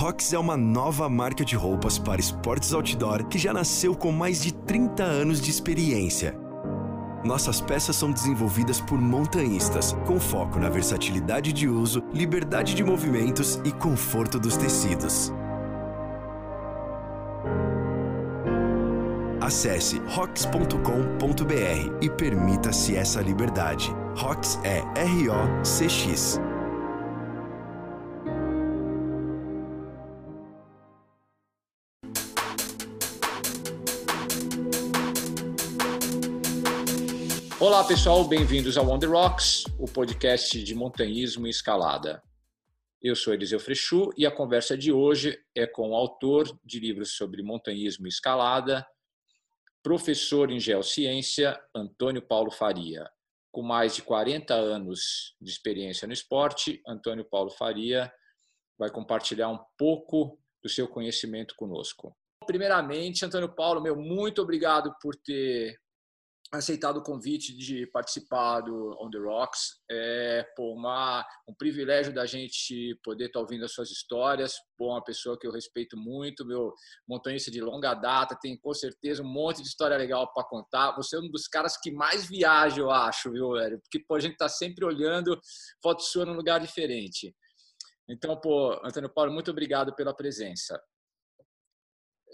Rox é uma nova marca de roupas para esportes outdoor que já nasceu com mais de 30 anos de experiência. Nossas peças são desenvolvidas por montanhistas, com foco na versatilidade de uso, liberdade de movimentos e conforto dos tecidos. Acesse rox.com.br e permita-se essa liberdade. Rox é R-O-C-X. Olá pessoal, bem-vindos ao On The Rocks, o podcast de montanhismo e escalada. Eu sou Eliseu Frechu e a conversa de hoje é com o autor de livros sobre montanhismo e escalada, professor em geociência, Antônio Paulo Faria. Com mais de 40 anos de experiência no esporte, Antônio Paulo Faria vai compartilhar um pouco do seu conhecimento conosco. Primeiramente, Antônio Paulo, meu muito obrigado por ter aceitado o convite de participar do On The Rocks. É pô, uma, um privilégio da gente poder estar ouvindo as suas histórias. Pô, uma pessoa que eu respeito muito, meu montanhista de longa data, tem com certeza um monte de história legal para contar. Você é um dos caras que mais viaja, eu acho, viu, velho? Porque pô, a gente está sempre olhando foto sua num lugar diferente. Então, pô, Antônio Paulo, muito obrigado pela presença.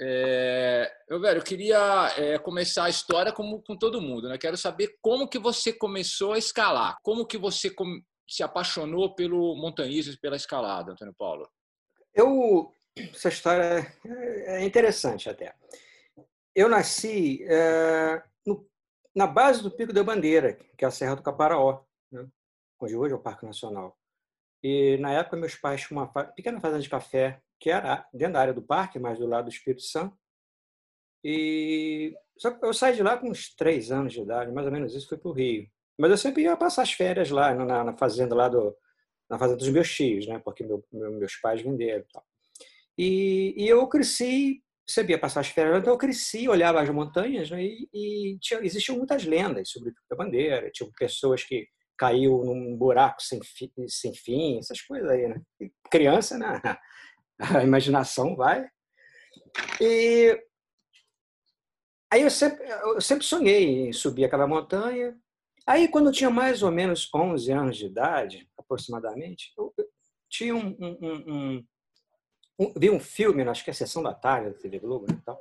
É, eu, velho, eu queria é, começar a história como com todo mundo, né? Quero saber como que você começou a escalar, como que você se apaixonou pelo montanhismo e pela escalada, Antônio Paulo. Eu essa história é interessante até. Eu nasci é, no, na base do Pico da Bandeira, que é a Serra do Caparaó, né? onde hoje é o Parque Nacional. E na época meus pais tinham uma pequena fazenda de café que era dentro da área do parque, mas do lado do Espírito Santo. E eu saí de lá com uns três anos de idade, mais ou menos isso, fui para o Rio. Mas eu sempre ia passar as férias lá na, na fazenda lá do na fazenda dos meus tios, né? Porque meu, meu, meus pais venderam e tal. E, e eu cresci, sabia passar as férias, então eu cresci, olhava as montanhas, né? E, e tinha, existiam muitas lendas sobre a bandeira, tinha pessoas que caiu num buraco sem, fi, sem fim, essas coisas aí, né? E criança, né? a imaginação vai. E aí eu sempre, eu sempre sonhei em subir aquela montanha. Aí, quando eu tinha mais ou menos 11 anos de idade, aproximadamente, eu, tinha um, um, um, um, vi um filme, acho que é a Sessão da Tarde da TV Globo, né, tal,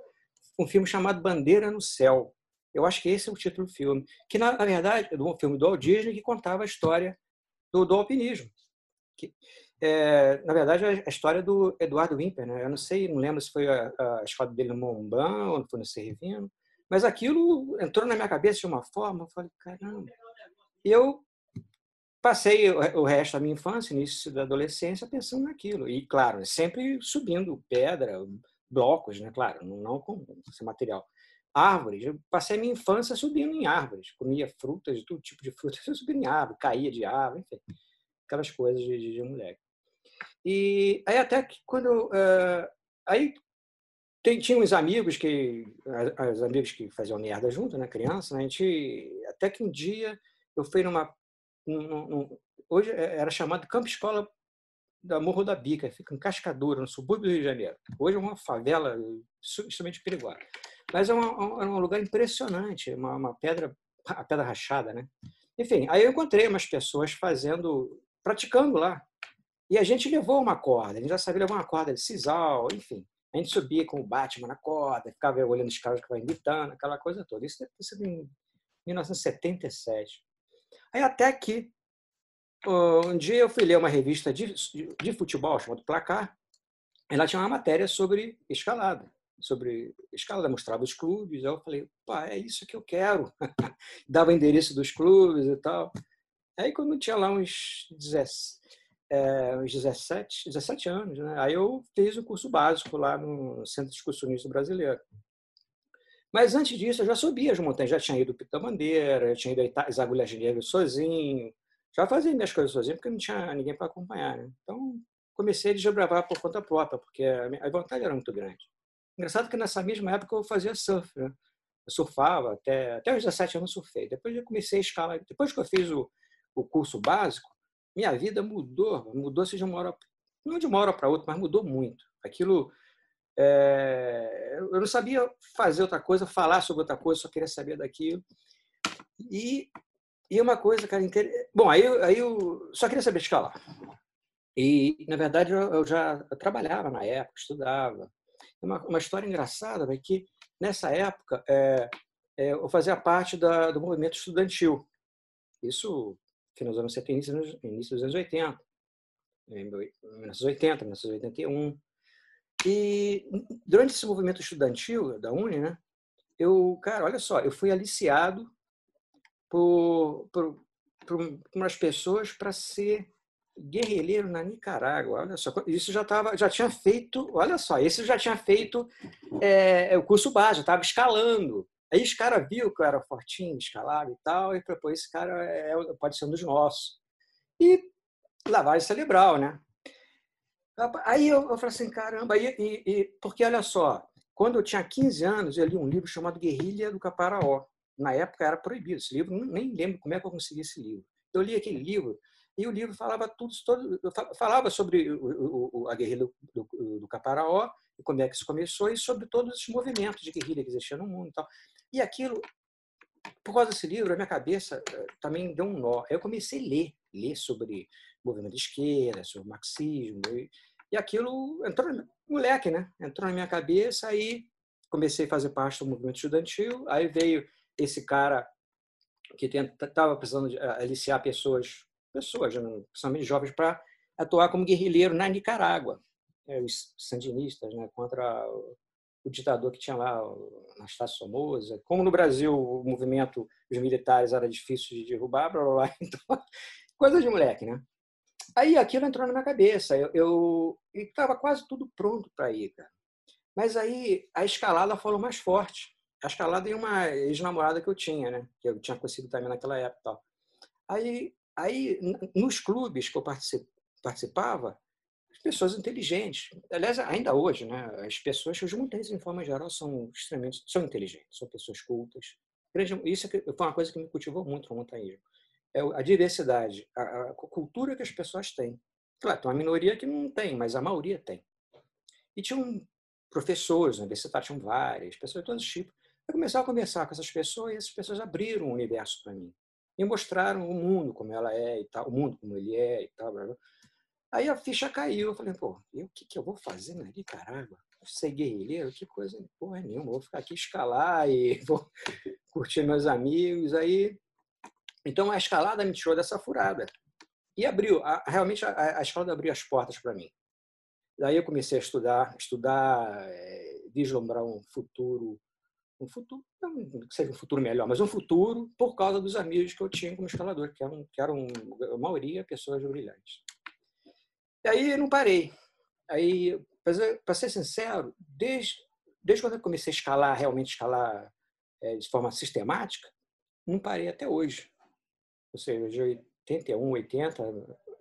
um filme chamado Bandeira no Céu. Eu acho que esse é o título do filme, que na, na verdade é um filme do Walt Disney que contava a história do, do alpinismo. Que, é, na verdade, a história do Eduardo Wimper. Né? Eu não sei, não lembro se foi a, a escola dele no Momban ou foi no Servino, mas aquilo entrou na minha cabeça de uma forma, eu falei, caramba. Eu passei o resto da minha infância, início da adolescência, pensando naquilo. E, claro, sempre subindo pedra, blocos, né? Claro, não com esse material. Árvores. Eu passei a minha infância subindo em árvores. Comia frutas, todo tipo de frutas. Eu subia em árvore, caía de árvore, enfim. Aquelas coisas de, de, de moleque. E aí até que quando uh, aí tem, tinha uns amigos que os amigos que faziam merda junto, né, criança, né, a gente até que um dia eu fui numa num, num, hoje é, era chamado Campo Escola da Morro da Bica, fica em Cascadura, no subúrbio do Rio de Janeiro. Hoje é uma favela extremamente perigosa. Mas é, uma, é um lugar impressionante, uma, uma pedra, a pedra rachada, né? Enfim, aí eu encontrei umas pessoas fazendo, praticando lá, e a gente levou uma corda, a gente já sabia levar uma corda de sisal, enfim. A gente subia com o Batman na corda, ficava olhando os caras que estavam gritando, aquela coisa toda. Isso deve ter sido em 1977. Aí até que um dia eu fui ler uma revista de, de futebol chamada Placar, ela tinha uma matéria sobre escalada, sobre escalada, mostrava os clubes, aí eu falei, pá, é isso que eu quero. Dava endereço dos clubes e tal. Aí quando tinha lá uns 17, é, uns 17, 17 anos. Né? Aí eu fiz o curso básico lá no Centro de Excursionista Brasileiro. Mas antes disso, eu já subia as montanhas, já tinha ido da Bandeira, já tinha ido as Agulhas Negras sozinho, já fazia minhas coisas sozinho, porque não tinha ninguém para acompanhar. Né? Então, comecei a desbravar por conta própria, porque a vontade era muito grande. Engraçado que nessa mesma época eu fazia surf, né? Eu surfava, até, até os 17 anos surfei. Depois eu comecei a escalar. Depois que eu fiz o, o curso básico, minha vida mudou, mudou-se de uma hora, não de uma hora para outra, mas mudou muito. Aquilo. É, eu não sabia fazer outra coisa, falar sobre outra coisa, só queria saber daquilo. E, e uma coisa, cara, inter... bom, aí, aí eu só queria saber escalar. E, na verdade, eu, eu já trabalhava na época, estudava. Uma, uma história engraçada é que, nessa época, é, é, eu fazia parte da, do movimento estudantil. Isso final dos anos 70, início dos anos 80. Em 1980, 1981. E durante esse movimento estudantil da Uni, né, eu, cara, olha só, eu fui aliciado por, por, por umas pessoas para ser guerrilheiro na Nicarágua. Olha só, isso já tava, já tinha feito, olha só, esse já tinha feito é, o curso básico, estava escalando. Aí os caras viu que eu era fortinho, escalado e tal, e falou, esse cara é, pode ser um dos nossos. E lavagem cerebral, né? Aí eu, eu falei assim, caramba, e, e, e, porque olha só, quando eu tinha 15 anos, eu li um livro chamado Guerrilha do Caparaó. Na época era proibido esse livro, nem lembro como é que eu consegui esse livro. Eu li aquele livro e o livro falava tudo, todo, falava sobre a guerrilha do, do, do Caparaó, e como é que isso começou, e sobre todos os movimentos de guerrilha que existiam no mundo. E, tal. e aquilo, por causa desse livro, a minha cabeça eh, também deu um nó. Eu comecei a ler, ler sobre movimento de esquerda, sobre marxismo, e, e aquilo entrou, moleque, né? Entrou na minha cabeça, aí comecei a fazer parte do movimento estudantil, aí veio esse cara que estava precisando de, uh, aliciar pessoas pessoas, né, principalmente jovens, para atuar como guerrilheiro na Nicarágua. É, os sandinistas, né, contra o ditador que tinha lá, Anastácio Somoza. Como no Brasil o movimento dos militares era difícil de derrubar, blá, blá, blá. Então, coisa de moleque, né? Aí aquilo entrou na minha cabeça. Eu estava quase tudo pronto para ir, cara. Mas aí a escalada falou mais forte. A escalada e uma ex-namorada que eu tinha, né? Que eu tinha conhecido também naquela época. Tal. Aí Aí, nos clubes que eu participava, pessoas inteligentes, aliás, ainda hoje, né, as pessoas, os montanhas, em forma geral, são extremamente são inteligentes, são pessoas cultas. Isso é foi uma coisa que me cultivou muito no montanhismo. É a diversidade, a, a cultura que as pessoas têm. Claro, tem uma minoria que não tem, mas a maioria tem. E tinham professores, universitários tinham várias, pessoas de todos os tipos. Eu começava a conversar com essas pessoas e essas pessoas abriram um universo para mim e mostraram o mundo como ela é e tal, o mundo como ele é e tal. Blá, blá. Aí a ficha caiu, eu falei, pô, o que, que eu vou fazer na Nicarágua? Ser guerrilheiro? Que coisa, porra nenhuma, vou ficar aqui escalar e vou curtir meus amigos. Aí, então a escalada me tirou dessa furada e abriu, a, realmente a, a escalada abriu as portas para mim. Daí eu comecei a estudar, estudar, é, vislumbrar um futuro um futuro, não seja um futuro melhor, mas um futuro por causa dos amigos que eu tinha como escalador, que eram, que eram a maioria pessoas brilhantes. E aí não parei. Aí, para ser sincero, desde, desde quando eu comecei a escalar, realmente escalar é, de forma sistemática, não parei até hoje. Ou seja, de 81, 80,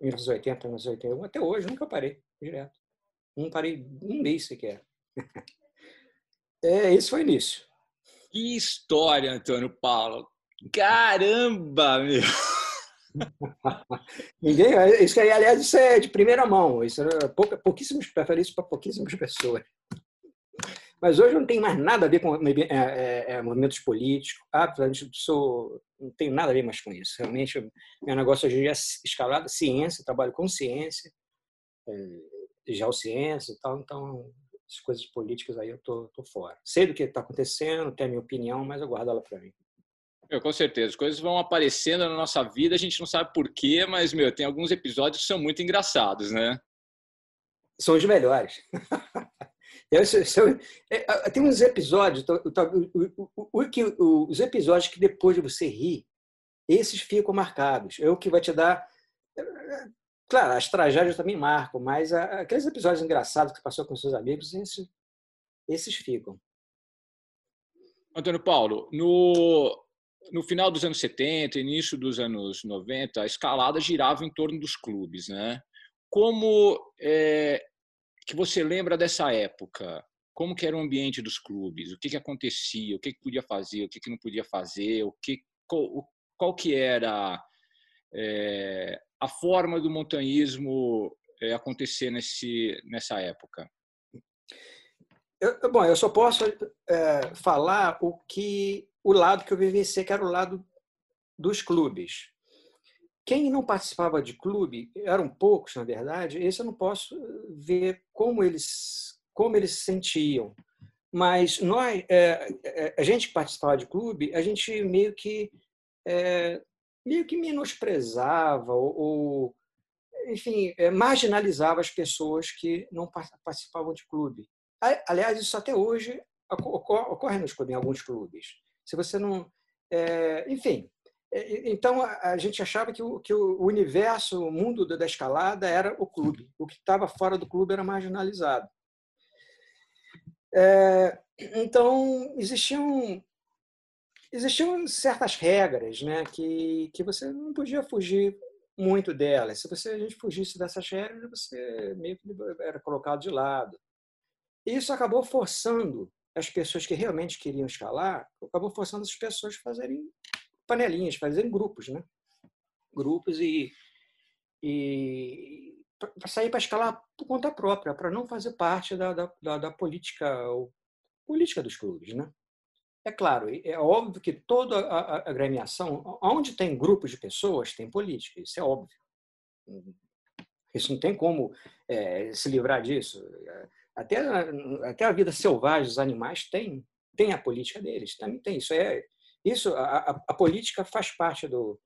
1980, 1981, até hoje, nunca parei, direto. Não parei um mês sequer. É, esse foi o início. Que história, Antônio Paulo. Caramba, meu! Ninguém, isso aí, aliás, isso é de primeira mão. Isso é pouca, pouquíssimos, prefere isso para pouquíssimas pessoas. Mas hoje não tem mais nada a ver com é, é, é, movimentos políticos. Ah, sou, não tenho nada a ver mais com isso. Realmente, meu negócio hoje é escalado, ciência, trabalho com ciência, é, geociência e tal. Então, as coisas políticas aí eu tô, tô fora. Sei do que está acontecendo, tenho a minha opinião, mas eu guardo ela para mim. Meu, com certeza. As coisas vão aparecendo na nossa vida, a gente não sabe porquê, mas, meu, tem alguns episódios que são muito engraçados, né? São os melhores. é, tem uns episódios, os episódios que depois de você rir, esses ficam marcados. É o que vai te dar Claro, as tragédias também marcam, mas aqueles episódios engraçados que passou com seus amigos, esses, esses ficam. Antônio Paulo, no, no final dos anos 70, início dos anos 90, a escalada girava em torno dos clubes, né? Como é, que você lembra dessa época? Como que era o ambiente dos clubes? O que, que acontecia? O que, que podia fazer? O que, que não podia fazer? O que, qual, qual que era é, a forma do montanhismo é, acontecer nesse, nessa época? Eu, bom, eu só posso é, falar o que o lado que eu vivenciei, que era o lado dos clubes. Quem não participava de clube, eram poucos, na verdade, esse eu não posso ver como eles, como eles se sentiam. Mas nós, é, a gente que participava de clube, a gente meio que é, meio que menosprezava ou, ou enfim, é, marginalizava as pessoas que não participavam de clube. Aliás, isso até hoje ocorre, ocorre nos clubes, em alguns clubes. Se você não, é, enfim, é, então a gente achava que o, que o universo, o mundo da escalada era o clube. O que estava fora do clube era marginalizado. É, então existiam existiam certas regras, né, que que você não podia fugir muito delas. Se você a gente fugisse dessas regras, você meio que era colocado de lado. E isso acabou forçando as pessoas que realmente queriam escalar, acabou forçando as pessoas a fazerem panelinhas, fazerem grupos, né? Grupos e, e sair para escalar por conta própria, para não fazer parte da, da, da, política política dos clubes, né? É claro, é óbvio que toda a, agremiação, onde tem grupos de pessoas, tem política, isso é óbvio. Isso não tem como é, se livrar disso. Até, até a vida selvagem dos animais tem, tem a política deles, também tem. Isso é isso a, a, a política faz parte do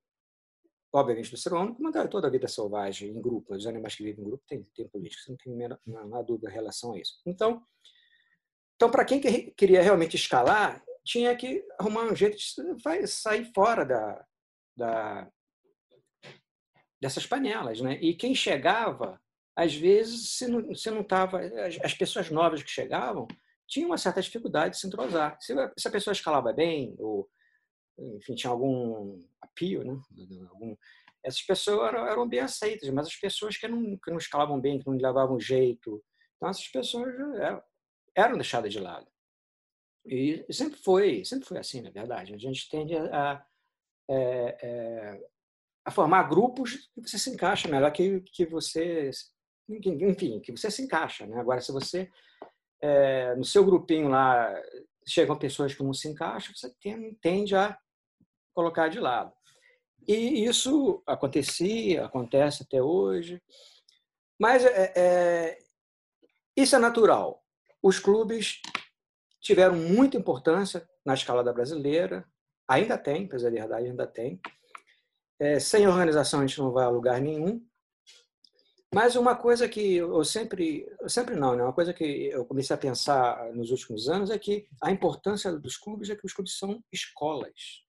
obviamente do ser humano, como toda a vida selvagem em grupo. Os animais que vivem em grupo têm, têm política, você não tem há dúvida em relação a isso. Então, então para quem queria realmente escalar, tinha que arrumar um jeito de sair fora da, da, dessas panelas. Né? E quem chegava, às vezes, se não estava. As, as, pessoas novas que chegavam tinham uma certa dificuldade de se entrosar. Se, a pessoa escalava bem, ou enfim, tinha algum apio, né? Algum, essas pessoas eram, eram, bem aceitas, mas as pessoas que não, que não escalavam bem, que não levavam jeito, então essas pessoas eram, eram deixadas de lado. E sempre foi, sempre foi assim, na verdade. A gente tende a, a, é, é, a formar grupos que você se encaixa melhor que, que você, enfim, que você se encaixa. Né? Agora, se você, é, no seu grupinho lá, chegam pessoas que não se encaixam, você tem, tende a colocar de lado. E isso acontecia, acontece até hoje. Mas é, é, isso é natural. Os clubes tiveram muita importância na escalada brasileira, ainda tem, apesar da verdade, ainda tem. É, sem organização a gente não vai a lugar nenhum. Mas uma coisa que eu sempre, sempre não, né? uma coisa que eu comecei a pensar nos últimos anos é que a importância dos clubes é que os clubes são escolas.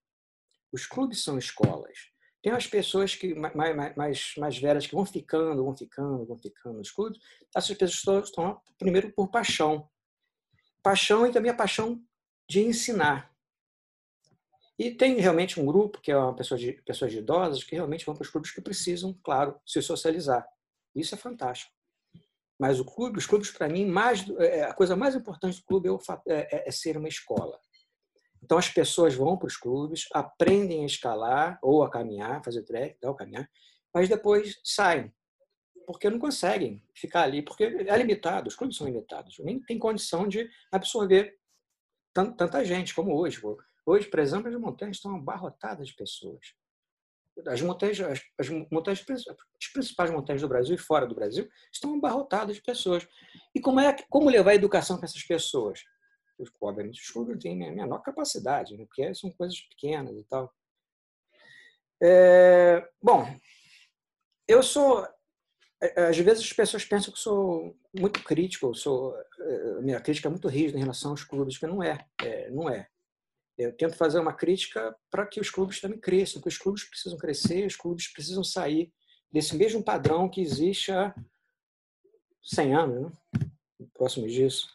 Os clubes são escolas. Tem as pessoas que mais, mais, mais velhas que vão ficando, vão ficando, vão ficando nos clubes. Essas pessoas estão primeiro por paixão paixão e também a paixão de ensinar. E tem realmente um grupo, que é uma pessoa de, pessoas de idosas, que realmente vão para os clubes que precisam, claro, se socializar. Isso é fantástico. Mas o clube, os clubes, para mim, mais, é, a coisa mais importante do clube é, é, é ser uma escola. Então, as pessoas vão para os clubes, aprendem a escalar ou a caminhar, fazer trek, tal, caminhar, mas depois saem porque não conseguem ficar ali, porque é limitado, os clubes são limitados. Nem tem condição de absorver tanta gente como hoje. Hoje, por exemplo, as montanhas estão abarrotadas de pessoas. As montanhas, as, as montanhas, as principais montanhas do Brasil e fora do Brasil estão abarrotadas de pessoas. E como é como levar a educação para essas pessoas? Obviamente, os clubes têm a menor capacidade, né? porque são coisas pequenas e tal. É, bom, eu sou às vezes as pessoas pensam que sou muito crítico, sou é, minha crítica é muito rígida em relação aos clubes, que não é, é não é. Eu tento fazer uma crítica para que os clubes também cresçam, que os clubes precisam crescer, os clubes precisam sair desse mesmo padrão que existe há 100 anos, né? próximo disso.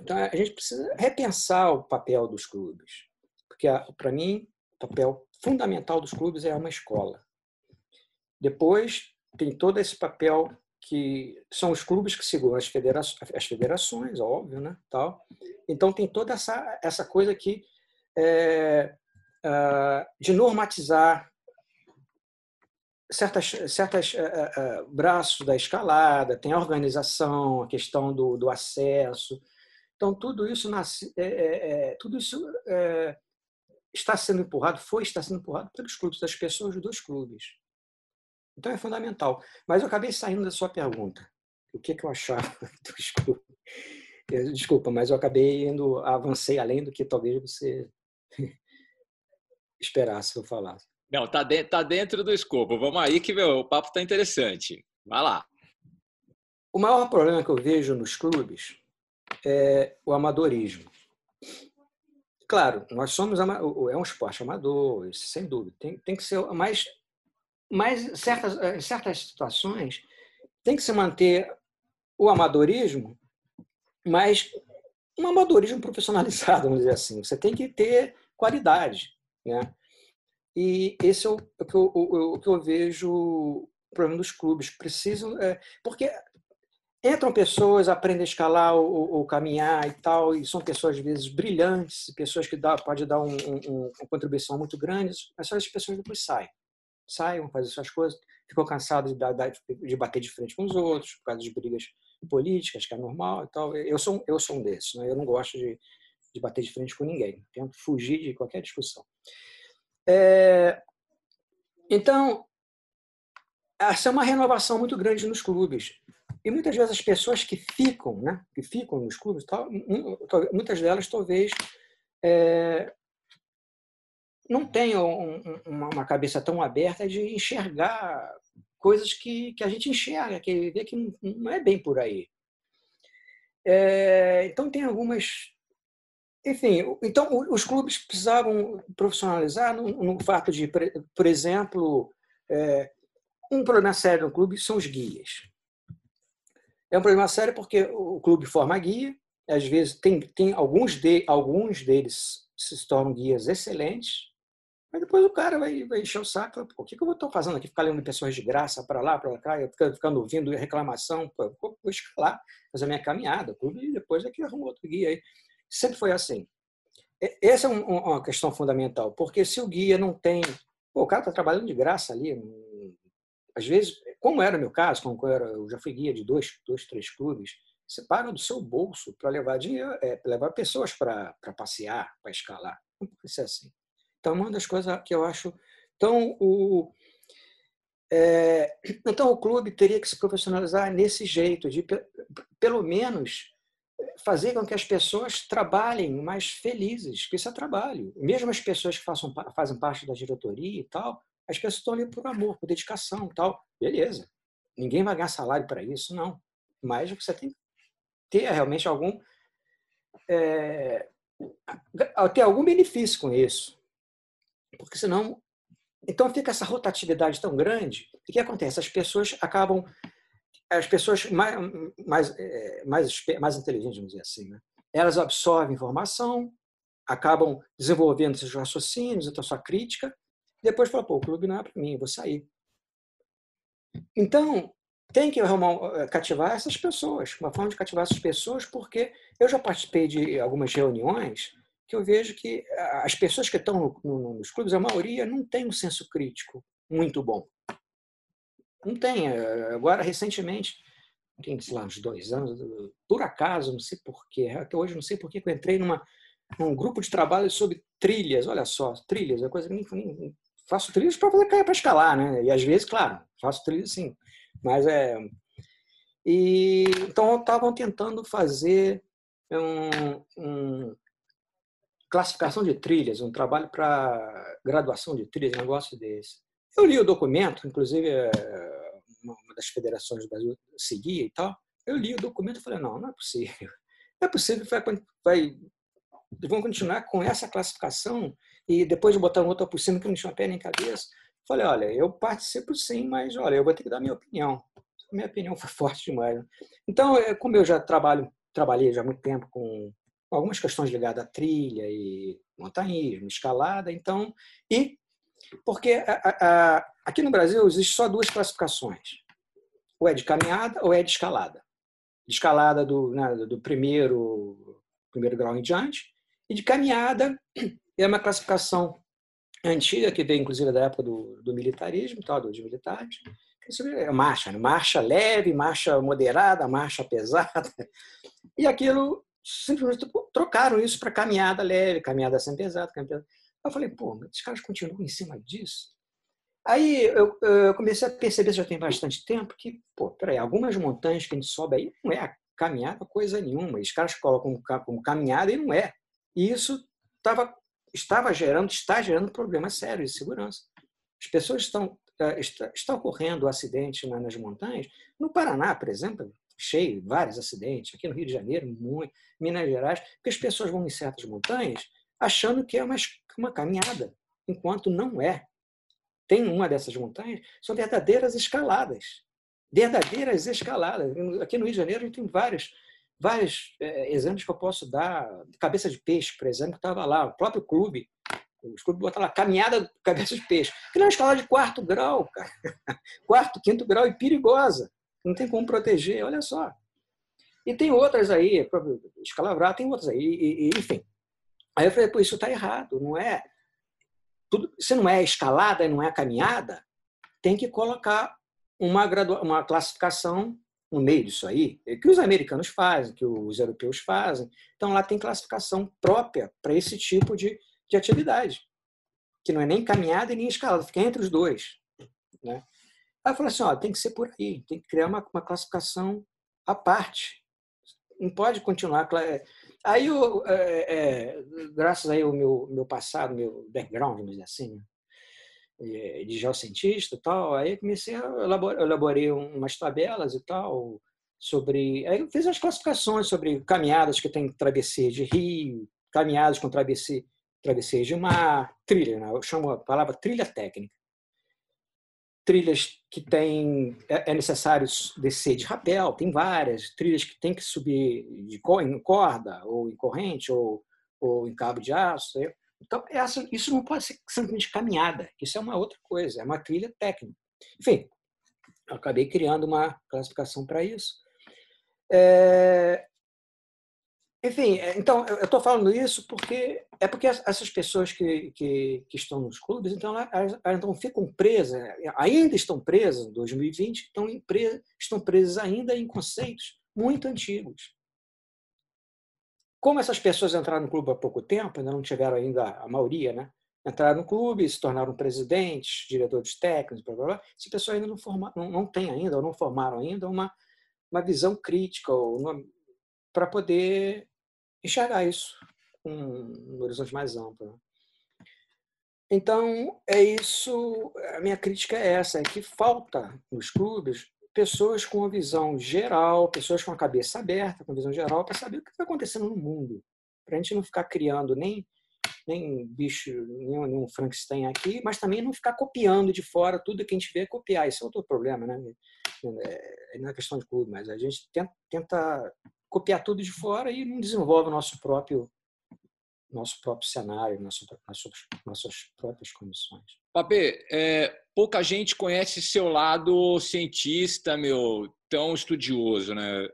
Então a gente precisa repensar o papel dos clubes, porque para mim o papel fundamental dos clubes é uma escola. Depois tem todo esse papel que são os clubes que seguram as, federa as federações, óbvio, né? Tal. Então tem toda essa essa coisa uh, de normatizar certas, certas uh, uh, braços da escalada, tem a organização, a questão do, do acesso. Então, tudo isso, nasce, é, é, é, tudo isso é, está sendo empurrado, foi está sendo empurrado pelos clubes, das pessoas dos clubes. Então, é fundamental. Mas eu acabei saindo da sua pergunta. O que, que eu achava? Desculpa, mas eu acabei indo, avancei além do que talvez você esperasse eu falasse. Não, tá dentro, tá dentro do escopo. Vamos aí que meu, o papo tá interessante. Vai lá. O maior problema que eu vejo nos clubes é o amadorismo. Claro, nós somos é um esporte amador, sem dúvida. Tem, tem que ser, mas, mas certas, em certas situações tem que se manter o amadorismo, mas um amadorismo profissionalizado, vamos dizer assim. Você tem que ter qualidade, né? E esse é o, o, o, o que eu vejo o problema dos clubes. Precisam. É, porque entram pessoas, aprendem a escalar ou, caminhar e tal, e são pessoas, às vezes, brilhantes, pessoas que dá, pode dar um, um, uma contribuição muito grande, mas essas pessoas depois saem. Saem, vão fazer suas coisas, ficam cansados de, de, bater de frente com os outros, por causa de brigas políticas, que é normal e tal. Eu sou, eu sou um desses, né? eu não gosto de, de bater de frente com ninguém, tento fugir de qualquer discussão. É, então, essa é uma renovação muito grande nos clubes. E muitas vezes as pessoas que ficam, né, que ficam nos clubes, tal, muitas delas talvez é, não tenham uma cabeça tão aberta de enxergar coisas que, que a gente enxerga, que vê que não é bem por aí. É, então tem algumas enfim, então os clubes precisavam profissionalizar no, no fato de, por exemplo, é, um problema sério no clube são os guias. É um problema sério porque o clube forma guia, às vezes tem, tem alguns, de, alguns deles se tornam guias excelentes, mas depois o cara vai, vai encher o saco. O que, que eu estou fazendo aqui? Ficar lendo pessoas de graça para lá, para cá, ficando, ficando ouvindo reclamação. Pô, vou escalar, fazer a minha caminhada. O clube, e depois aqui arruma outro guia aí. Sempre foi assim. Essa é uma questão fundamental, porque se o guia não tem. Pô, o cara está trabalhando de graça ali. Às vezes, como era o meu caso, como eu, era, eu já fui guia de dois, dois três clubes, você paga do seu bolso para levar dinheiro, é, levar pessoas para passear, para escalar. Não pode ser assim. Então, uma das coisas que eu acho. Então, o, é, então, o clube teria que se profissionalizar nesse jeito, de pelo menos fazer com que as pessoas trabalhem mais felizes, que isso é trabalho. Mesmo as pessoas que façam, fazem parte da diretoria e tal, as pessoas estão ali por amor, por dedicação e tal. Beleza. Ninguém vai ganhar salário para isso, não. Mas você tem que ter realmente algum. É, ter algum benefício com isso. Porque senão. Então fica essa rotatividade tão grande. E o que acontece? As pessoas acabam as pessoas mais, mais, é, mais, mais inteligentes, vamos dizer assim, né? elas absorvem informação, acabam desenvolvendo seus raciocínios, então sua crítica, depois falam, pô, o clube não é para mim, vou sair. Então, tem que arrumar, eh, cativar essas pessoas, uma forma de cativar essas pessoas, porque eu já participei de algumas reuniões que eu vejo que as pessoas que estão no, no, nos clubes, a maioria não tem um senso crítico muito bom. Não tem. Eh, agora, recentemente, tem, sei lá, uns dois anos, por acaso, não sei porquê, até hoje não sei porquê, que eu entrei numa, num grupo de trabalho sobre trilhas. Olha só, trilhas, é coisa que nem, nem faço trilhas para fazer para escalar, né? E às vezes, claro, faço trilhas sim, mas é. E então estavam tentando fazer um, um, classificação de trilhas, um trabalho para graduação de trilhas, um negócio desse. Eu li o documento, inclusive é, uma das federações do Brasil seguia e tal. Eu li o documento e falei, não, não é possível. Não é possível, vai, vai, vão continuar com essa classificação e depois de botar um outro por cima que não tinha pé nem cabeça. Falei, olha, eu participo sim, mas olha, eu vou ter que dar minha opinião. Minha opinião foi forte demais. Né? Então, é, como eu já trabalho, trabalhei já há muito tempo com algumas questões ligadas à trilha e montanhismo, escalada, então, e porque a, a, aqui no Brasil existe só duas classificações. Ou é de caminhada ou é de escalada. De escalada do, né, do primeiro, primeiro grau em diante. E de caminhada é uma classificação antiga, que veio inclusive da época do, do militarismo, tal, dos militares. É marcha, né? marcha leve, marcha moderada, marcha pesada. E aquilo, simplesmente trocaram isso para caminhada leve, caminhada sem pesada, caminhada. Eu falei, pô, esses caras continuam em cima disso? Aí eu, eu, comecei a perceber, já tem bastante tempo, que, pô, peraí, algumas montanhas que a gente sobe aí não é caminhada coisa nenhuma. Os caras colocam como caminhada e não é. E isso tava, estava gerando, está gerando problemas sérios de segurança. As pessoas estão. Eh, está, está ocorrendo acidente nas montanhas. No Paraná, por exemplo, cheio, vários acidentes. Aqui no Rio de Janeiro, muito. Minas Gerais, porque as pessoas vão em certas montanhas achando que é uma, uma caminhada, enquanto não é. Tem uma dessas montanhas, são verdadeiras escaladas. Verdadeiras escaladas. Aqui no Rio de Janeiro, a gente tem vários, vários é, exemplos que eu posso dar. Cabeça de peixe, por exemplo, que estava lá, o próprio clube. Os clubes botam lá, caminhada cabeça de peixe. Que é uma escalada de quarto grau, cara. Quarto, quinto grau e perigosa. Não tem como proteger, olha só. E tem outras aí, escalavrar, tem outras aí, e, e, enfim. Aí eu falei, pô, isso está errado, não é? Tudo, se não é escalada e não é caminhada, tem que colocar uma, gradua, uma classificação no meio disso aí, que os americanos fazem, que os europeus fazem. Então, lá tem classificação própria para esse tipo de, de atividade, que não é nem caminhada e nem escalada, fica entre os dois. Né? Aí eu falei assim, ó, tem que ser por aí, tem que criar uma, uma classificação à parte. Não pode continuar. Aí, é, é, graças aí ao meu, meu passado, meu background, vamos dizer assim, né, de geocientista e tal, aí comecei a elaborar, elaborei umas tabelas e tal sobre, aí eu fiz as classificações sobre caminhadas que tem travessia de rio, caminhadas com travessia, travessia de mar, trilha, né? eu chamo a palavra trilha técnica trilhas que tem é, é necessário descer de rapel, tem várias trilhas que tem que subir de em corda ou em corrente ou, ou em cabo de aço. Então essa, isso não pode ser simplesmente caminhada, isso é uma outra coisa, é uma trilha técnica. Enfim, acabei criando uma classificação para isso. É, enfim, é, então, eu estou falando isso porque é porque essas pessoas que, que, que estão nos clubes, então, elas, elas não ficam presas, ainda estão presas em 2020, estão, estão presas ainda em conceitos muito antigos. Como essas pessoas entraram no clube há pouco tempo, ainda não chegaram ainda a maioria, né? Entraram no clube, se tornaram presidentes, diretores técnicos, blá, blá, blá. Essas pessoas ainda não, formaram, não, não têm ainda, ou não formaram ainda uma, uma visão crítica para poder enxergar isso com um horizonte mais amplo. Né? Então, é isso. A minha crítica é essa: é que falta nos clubes pessoas com uma visão geral, pessoas com a cabeça aberta, com visão geral, para saber o que está acontecendo no mundo. Para a gente não ficar criando nem, nem bicho, nenhum, nenhum Frankenstein aqui, mas também não ficar copiando de fora tudo que a gente vê copiar. Isso é outro problema, né? É, não é questão de clube, mas a gente tenta, tenta copiar tudo de fora e não desenvolve o nosso próprio nosso próprio cenário, nossas, nossas próprias condições. Papê, é, pouca gente conhece seu lado cientista, meu, tão estudioso, né?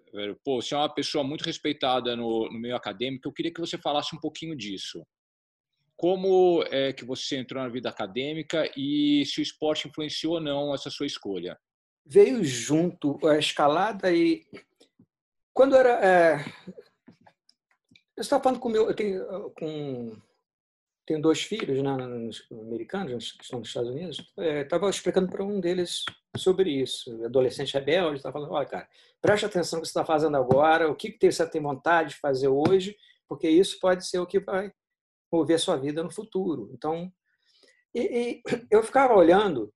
Pô, você é uma pessoa muito respeitada no, no meio acadêmico. Eu queria que você falasse um pouquinho disso. Como é que você entrou na vida acadêmica e se o esporte influenciou ou não essa sua escolha? Veio junto a escalada e quando era. É, eu estava falando com meu. Eu tenho, com, tenho dois filhos né, americanos que estão nos Estados Unidos. É, explicando para um deles sobre isso. Adolescente rebelde, estava falando: olha, cara, preste atenção no que você está fazendo agora, o que, que você tem vontade de fazer hoje, porque isso pode ser o que vai mover sua vida no futuro. Então, e, e eu ficava olhando,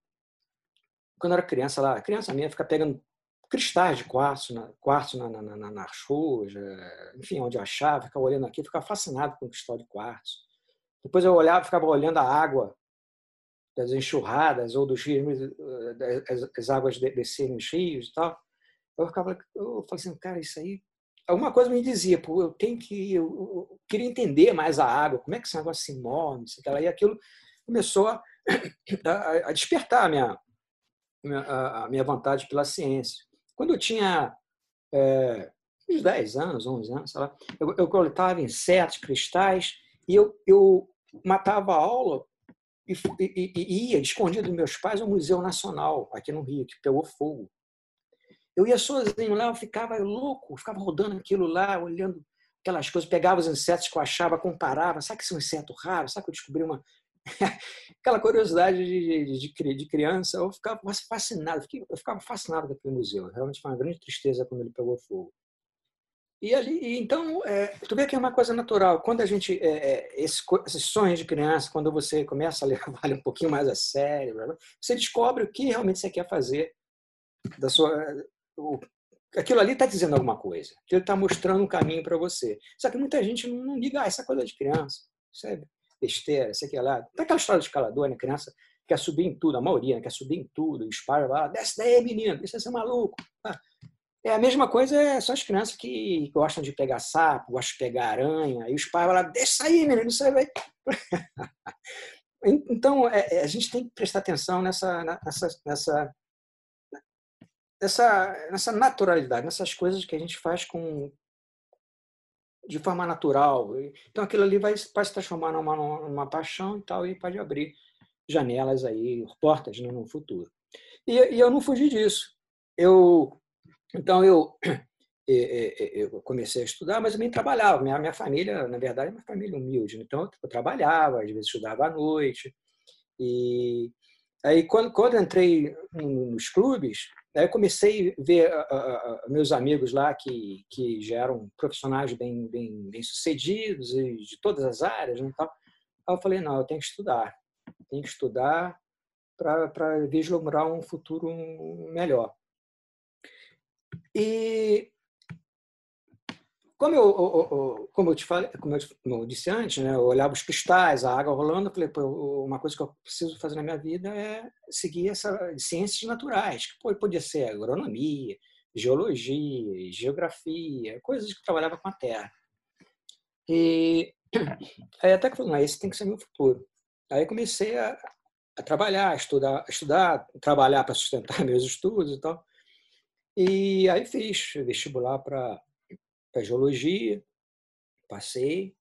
quando era criança lá, criança minha, ficar pegando cristais de quartzo, na, quartzo na, na, na, na enfim, onde eu achava, ficava olhando aqui, ficava fascinado com o cristal de quartzo. Depois eu olhava, ficava olhando a água das enxurradas ou dos rios, eh, as, as águas descerem nos rios e tal. Eu ficava, eu falei assim, cara, isso aí. Alguma coisa me dizia, pô, eu tenho que, eu, eu queria entender mais a água, como é que esse negócio se move, e aquilo começou a, a, a despertar a minha, a minha vontade pela ciência. Quando eu tinha é, uns 10 anos, 11 anos, sei lá, eu, eu coletava insetos, cristais, e eu, eu matava a aula e, e, e, ia escondido dos meus pais ao Museu Nacional, aqui no Rio, que pegou fogo. Eu ia sozinho lá, eu ficava louco, ficava rodando aquilo lá, olhando aquelas coisas, pegava os insetos que eu achava, comparava, sabe que esse é um inseto raro, sabe que eu descobri uma... Aquela curiosidade de, de, de, criança, eu ficava fascinado, eu ficava fascinado com aquele museu. Realmente foi uma grande tristeza quando ele pegou fogo. E ali, então, é, tu vê que é uma coisa natural. Quando a gente, é, é esse, esses sonhos de criança, quando você começa a levar um pouquinho mais a sério, você descobre o que realmente você quer fazer da sua, o, aquilo ali está dizendo alguma coisa, aquilo está mostrando um caminho para você. Só que muita gente não, liga, ah, essa coisa de criança, sabe? Besteira, sei que lá. Tem aquela história de escalador, né? Criança quer subir em tudo, a maioria né? quer subir em tudo, espalha lá, desce daí, menino, deixa ser maluco. Ah, é a mesma coisa, é só as crianças que gostam de pegar sapo, gostam de pegar aranha, e os pais vão lá, deixa aí, menino, você vai. então, é, é, a gente tem que prestar atenção nessa, nessa, nessa, nessa, nessa naturalidade, nessas coisas que a gente faz com de forma natural. Então, aquilo ali vai, vai se transformar numa, numa paixão e tal, e pode abrir janelas aí, portas né, no futuro. E, e eu não fugi disso. Eu então, eu, eu comecei a estudar, mas eu também trabalhava. Minha, minha família, na verdade, é uma família humilde. Então, eu trabalhava, às vezes estudava à noite. E aí, quando, quando entrei nos clubes, aí eu comecei a ver meus amigos lá que, que já eram profissionais bem, bem, bem sucedidos e de todas as áreas. Né, tal. Aí eu falei, não, eu tenho que estudar. Tenho que estudar para vislumbrar um futuro melhor. E como eu, como eu te falei, como eu, disse antes, né, eu olhava os cristais, a água rolando, eu falei, pô, uma coisa que eu preciso fazer na minha vida é seguir essa ciências naturais, que pô, podia ser agronomia, geologia, geografia, coisas que eu trabalhava com a terra. E aí até que eu falei, não, esse tem que ser meu futuro. Aí comecei a, a trabalhar, a estudar, a estudar, trabalhar para sustentar meus estudos e tal. E aí fiz vestibular para geologia, passei,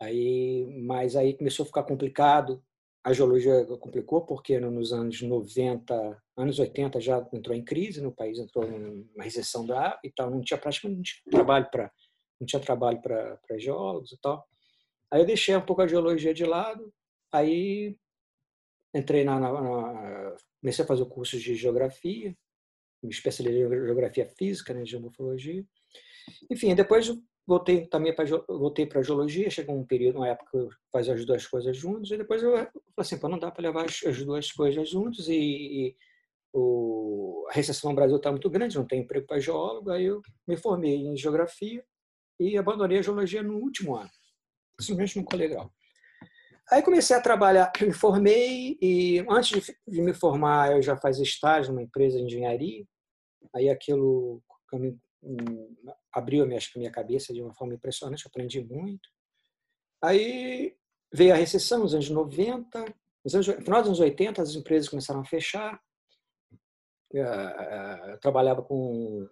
aí, mas aí começou a ficar complicado. A geologia complicou porque nos anos 90, anos 80 já entrou em crise, no país entrou numa recessão da e tal, não tinha praticamente trabalho para não tinha trabalho para geólogos e tal. Aí eu deixei um pouco a geologia de lado, aí entrei na, na, na comecei a fazer o curso de geografia, me especializei em geografia física, né, geomorfologia. Enfim, depois voltei também para voltei para geologia, chegou um período, uma época eu fazia as duas coisas juntos e depois eu falei assim, Pô, não dá para levar as, as, duas coisas juntos e, e o, a recessão no Brasil está muito grande, não tem emprego para geólogo, aí eu me formei em geografia e abandonei a geologia no último ano. Simplesmente não ficou legal. Aí comecei a trabalhar, me formei e antes de me formar eu já fazia estágio numa empresa de engenharia. Aí aquilo abriu a minha, a minha cabeça de uma forma impressionante, aprendi muito. Aí veio a recessão nos anos 90, no final dos anos 80 as empresas começaram a fechar. Eu trabalhava com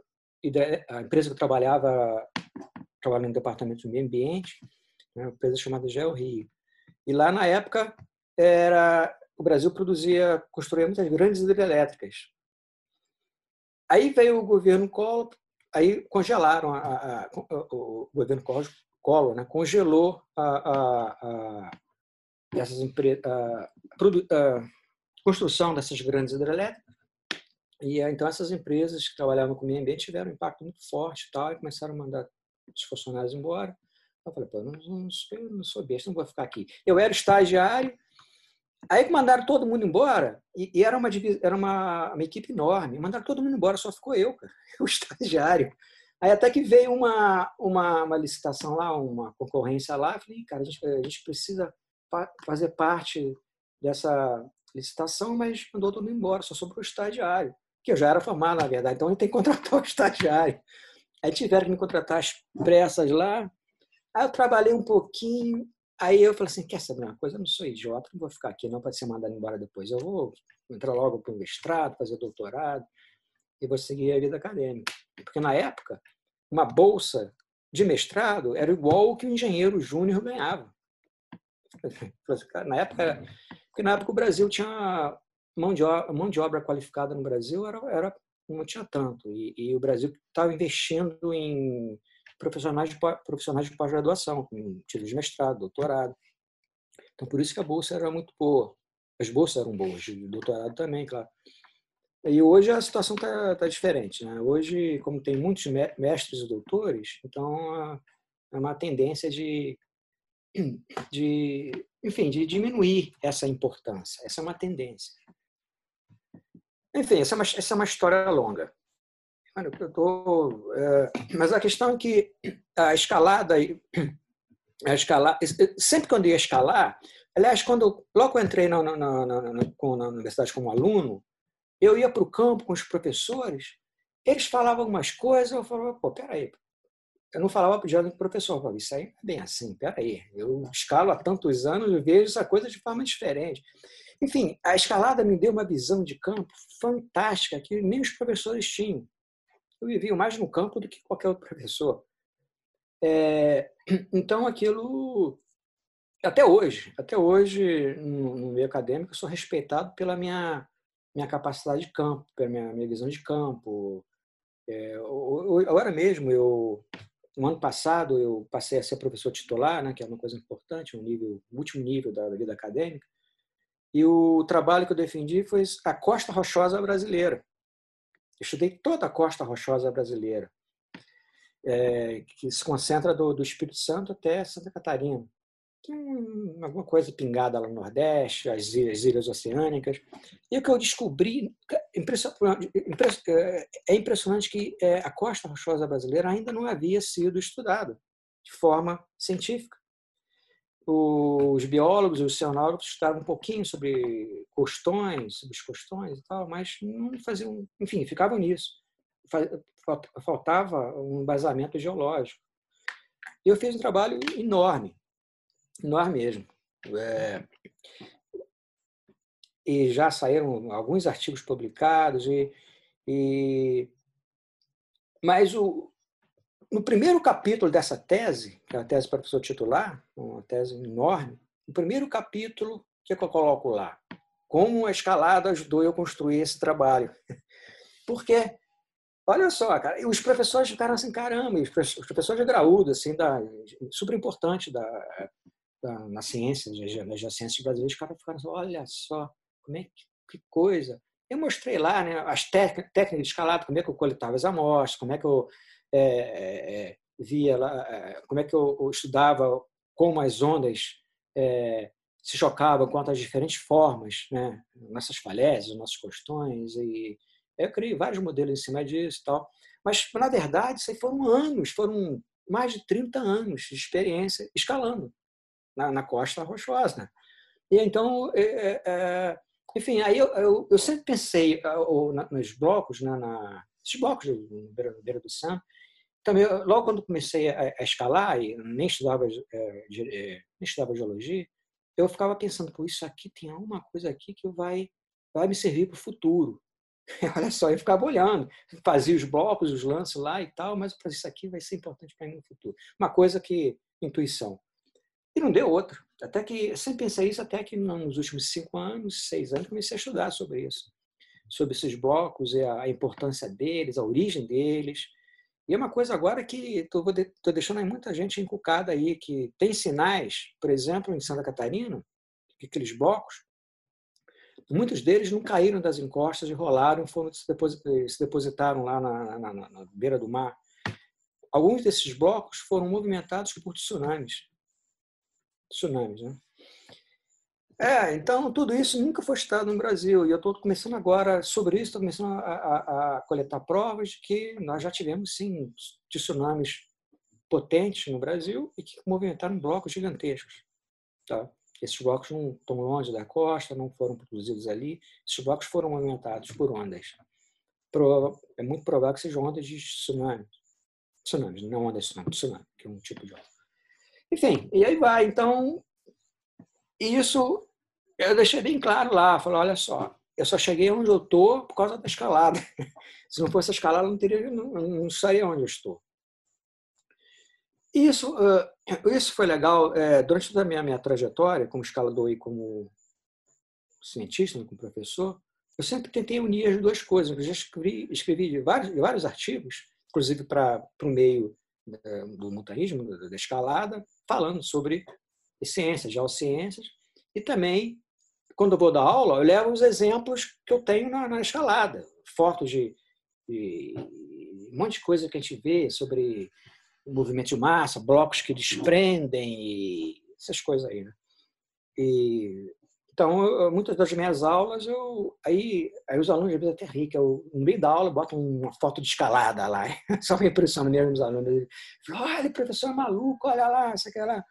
a empresa que eu trabalhava trabalhava no departamento do meio ambiente, né, uma empresa chamada Geo Rio. E lá na época era o Brasil produzia, construía muitas grandes hidrelétricas. Aí veio o governo Collor, aí congelaram a, a, o governo Collor, né, congelou a, essas a, construção dessas grandes hidrelétricas. E então essas empresas que trabalhavam com o meio ambiente tiveram um impacto muito forte e tal, e começaram a mandar os funcionários embora. Eu falei, pô, não, não, não sou besta, não vou ficar aqui. Eu era estagiário, aí mandaram todo mundo embora, e, e era, uma, era uma, uma, equipe enorme, mandaram todo mundo embora, só ficou eu, cara, o estagiário. Aí até que veio uma, uma, uma licitação lá, uma concorrência lá, falei, cara, a gente, a gente precisa fazer parte dessa licitação, mas mandou todo mundo embora, só sobrou o estagiário, que eu já era formado, na verdade, então a gente tem que contratar o estagiário. Aí tiveram que me contratar às pressas lá, Aí eu trabalhei um pouquinho, aí eu falei assim, quer saber uma coisa? Eu não sou idiota, não vou ficar aqui não para ser mandado embora depois. Eu vou entrar logo para o mestrado, fazer doutorado e vou seguir a vida acadêmica. Porque na época, uma bolsa de mestrado era igual o que o engenheiro júnior ganhava. Na época, Porque na época o Brasil tinha mão de obra, mão de obra qualificada no Brasil era, era não tinha tanto e, e o Brasil estava investindo em profissionais de profissionais de pós-graduação, com título de mestrado, doutorado. Então por isso que a bolsa era muito boa. As bolsas eram boas, de doutorado também, claro. E hoje a situação está tá diferente. Né? Hoje, como tem muitos mestres e doutores, então é uma tendência de, de, enfim, de diminuir essa importância. Essa é uma tendência. Enfim, essa é uma, essa é uma história longa. Eu tô, é, mas a questão é que a escalada, a escalar, sempre quando ia escalar, aliás, quando logo eu entrei na, na, na, na, na universidade como aluno, eu ia para o campo com os professores, eles falavam algumas coisas, eu falava, pô, peraí. Eu não falava para o professor, eu falava, isso aí é bem assim, peraí. Eu escalo há tantos anos e vejo essa coisa de forma diferente. Enfim, a escalada me deu uma visão de campo fantástica que nem os professores tinham. Eu vivia mais no campo do que qualquer outro professor. É, então, aquilo, até hoje, até hoje, no meio acadêmico, eu sou respeitado pela minha minha capacidade de campo, pela minha, minha visão de campo. É, agora mesmo, eu, no ano passado, eu passei a ser professor titular, né, que é uma coisa importante, um nível, último nível da vida acadêmica. E o trabalho que eu defendi foi a Costa Rochosa Brasileira. Estudei toda a Costa Rochosa Brasileira, é, que se concentra do, do Espírito Santo até Santa Catarina tem alguma coisa pingada lá no Nordeste, as ilhas, as ilhas oceânicas. E o que eu descobri, é impressionante que a costa rochosa brasileira ainda não havia sido estudada de forma científica. Os biólogos os oceanólogos estudavam um pouquinho sobre costões, sobre os costões e tal, mas não faziam, enfim, ficavam nisso. Faltava um embasamento geológico. Eu fiz um trabalho enorme enorme mesmo. É, e já saíram alguns artigos publicados e, e mas o no primeiro capítulo dessa tese, que é a tese para professor titular, uma tese enorme, no primeiro capítulo, o que, é que eu coloco lá? Como a escalada ajudou eu a construir esse trabalho. Porque, olha só, cara, os professores ficaram assim, caramba, os professores de graúdo, assim, da, super importante da, na ciência, nas ciências brasileiras, os caras ficaram assim, olha só, como é que, que coisa. Eu mostrei lá né, as técnicas de escalada, como é que eu coletava as amostras, como é que eu é, é, é via lá, é, como é que eu, estudava como as ondas é, se chocavam quanto às diferentes formas, né, nossas falésias, nossos costões, e eu criei vários modelos em cima disso e tal. Mas, na verdade, isso foram anos, foram mais de 30 anos de experiência escalando na, na costa rochosa. Né? E então, é, é, é, enfim, aí eu, eu, eu, sempre pensei ou, nos blocos, né, na, esses blocos no beira, beira do Sam, também, logo quando comecei a, a escalar, e nem estudava, é, nem estudava geologia, eu ficava pensando, pô, isso aqui tem alguma coisa aqui que vai, vai me servir para o futuro. Olha só, eu ficava olhando, fazia os blocos, os lances lá e tal, mas isso aqui vai ser importante para mim no futuro. Uma coisa que, intuição. E não deu outro. Até que, sempre pensei isso, até que nos últimos cinco anos, seis anos, comecei a estudar sobre isso. Sobre esses blocos e a importância deles, a origem deles. E é uma coisa agora que estou deixando muita gente encucada aí, que tem sinais, por exemplo, em Santa Catarina, que aqueles blocos, muitos deles não caíram das encostas e rolaram, foram, se depositaram lá na, na, na beira do mar. Alguns desses blocos foram movimentados por tsunamis tsunamis. Né? É, então tudo isso nunca foi estudado no Brasil e eu estou começando agora sobre isso, estou começando a, a, a, coletar provas de que nós já tivemos sim tsunamis potentes no Brasil e que movimentaram blocos gigantescos. Tá? Esses blocos não estão longe da costa, não foram produzidos ali, esses blocos foram movimentados por ondas. É muito provável que sejam ondas de tsunami. Tsunamis, não ondas de tsunami, tsunami, que é um tipo de onda. Enfim, e aí vai. Então, isso eu deixei bem claro lá. Falei, olha só, eu só cheguei onde eu estou por causa da escalada. Se não fosse a escalada, não, teria, não, não estaria onde eu estou. Isso, isso foi legal durante toda a minha, minha trajetória como escalador e como cientista, como professor, eu sempre tentei unir as duas coisas. Eu já escrevi, escrevi vários, vários artigos, inclusive para o meio eh, do montanismo, da escalada, falando sobre ciências, geociências, e também, quando eu vou dar aula, eu levo os exemplos que eu tenho na, na escalada, fotos de, de, um monte de coisa que a gente vê sobre movimento de massa, blocos que desprendem, e essas coisas aí. Né? E, então, eu, muitas das minhas aulas, eu, aí, aí os alunos às vezes até ricos, eu, no meio da aula botam uma foto de escalada lá, só me impressiona mesmo os alunos. Olha, professor é maluco, olha lá, isso aqui lá.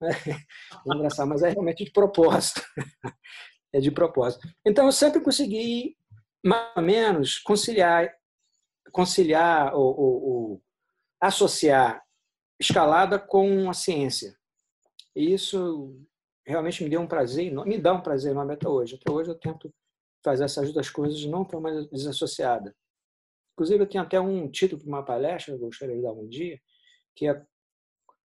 É, engraçado, mas é realmente de propósito. É de propósito. Então, eu sempre consegui, mais ou menos, conciliar, conciliar ou, ou, ou associar escalada com a ciência. E isso realmente me deu um prazer, me dá um prazer enorme até hoje. Até hoje eu tento fazer essas duas coisas não tão mais desassociadas. Inclusive, eu tenho até um título para uma palestra, que eu gostaria de dar um dia, que é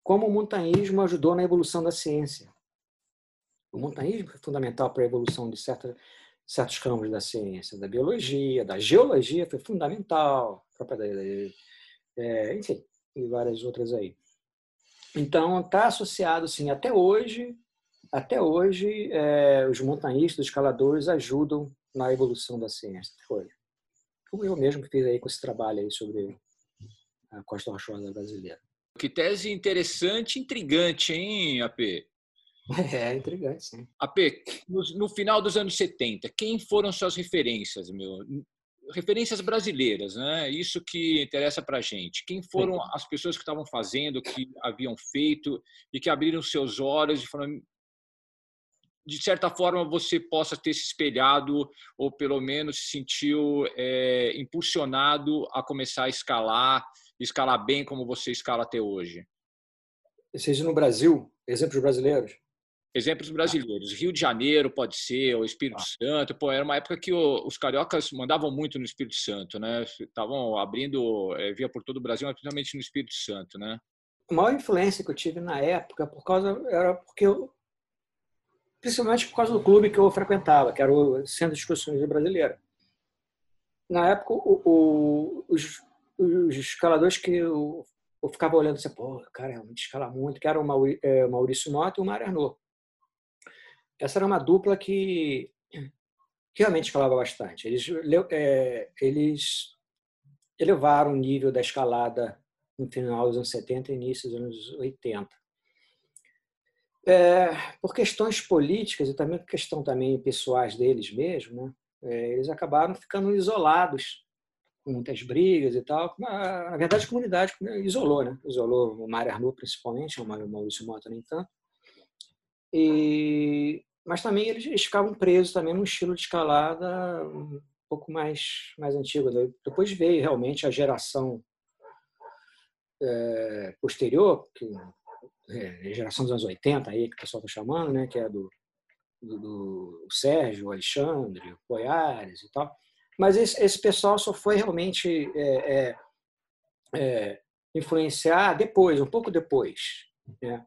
Como o montanhismo ajudou na evolução da ciência. O montanhismo foi fundamental para a evolução de certa, certos campos da ciência, da biologia, da geologia, foi fundamental, própria é, enfim, e várias outras aí. Então, está associado, sim, até hoje, até hoje, é, os montanhistas, os escaladores ajudam na evolução da ciência. Foi. Como eu mesmo fiz aí com esse trabalho aí sobre a Costa Rochosa brasileira. Que tese interessante, intrigante, hein, AP? É, intrigante, sim. AP, no, no, final dos anos 70, quem foram suas referências, meu? Referências brasileiras, né? Isso que interessa para gente. Quem foram as pessoas que estavam fazendo, que haviam feito e que abriram seus olhos e falaram: de certa forma você possa ter se espelhado ou pelo menos se sentiu é, impulsionado a começar a escalar, escalar bem como você escala até hoje? Seja no Brasil, exemplos brasileiros? Exemplos brasileiros. Rio de Janeiro pode ser, o Espírito ah. Santo. Pô, era uma época que os cariocas mandavam muito no Espírito Santo, né? Estavam abrindo é, via por todo o Brasil, mas principalmente no Espírito Santo, né? A maior influência que eu tive na época por causa era porque eu principalmente por causa do clube que eu frequentava, que era o Centro de Excursões Brasileira. Na época, o, o, os, os, escaladores que eu, eu, ficava olhando assim, pô, cara realmente escala muito, que era o é, Maurício Mota e o Mário Arnaud. Essa era uma dupla que, que realmente escalava bastante. Eles, é, eles elevaram o nível da escalada no final dos anos 70 e início dos anos 80 é, por questões políticas e também por questão também pessoais deles mesmo, né? É, eles acabaram ficando isolados, com muitas brigas e tal. Na verdade, a comunidade isolou, né? Isolou o Mário Arnaud, principalmente, o Maurício Mota nem tanto. E, mas também eles, eles ficavam presos também num estilo de escalada um pouco mais, mais antigo. Depois veio realmente a geração é, posterior, que é, geração dos anos 80 aí, que o pessoal está chamando, né, que é do, do, do Sérgio, Alexandre, Poiares e tal. Mas esse, esse pessoal só foi realmente é, é, é, influenciar depois, um pouco depois. Né?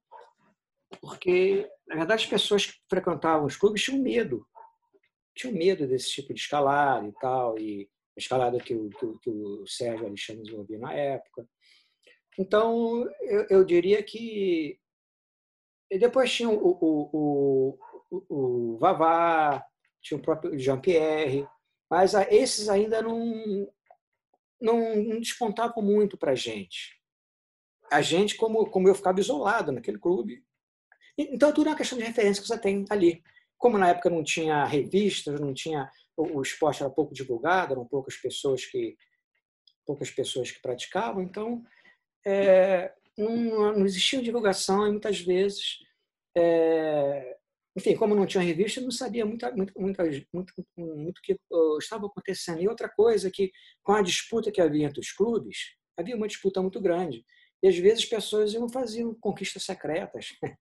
Porque, na verdade, as pessoas que frequentavam os clubes tinham medo. Tinham medo desse tipo de escalada e tal, e a escalada que o, que, que o Sérgio Alexandre desenvolvia na época. Então, eu, eu diria que. E depois tinha o, o, o, o, Vavá, tinha o próprio Jean-Pierre, mas esses ainda não, não, não despontavam muito para a gente. A gente, como, como eu ficava isolado naquele clube. Então, tudo é uma questão de referência que você tem ali. Como na época não tinha revistas, não tinha o esporte era pouco divulgado, eram poucas pessoas que poucas pessoas que praticavam, então é, não, não, existia divulgação e muitas vezes, é, enfim, como não tinha revista, não sabia muito, muito, muito, muito, muito que estava acontecendo. E outra coisa que, com a disputa que havia entre os clubes, havia uma disputa muito grande. E às vezes as pessoas iam faziam conquistas secretas,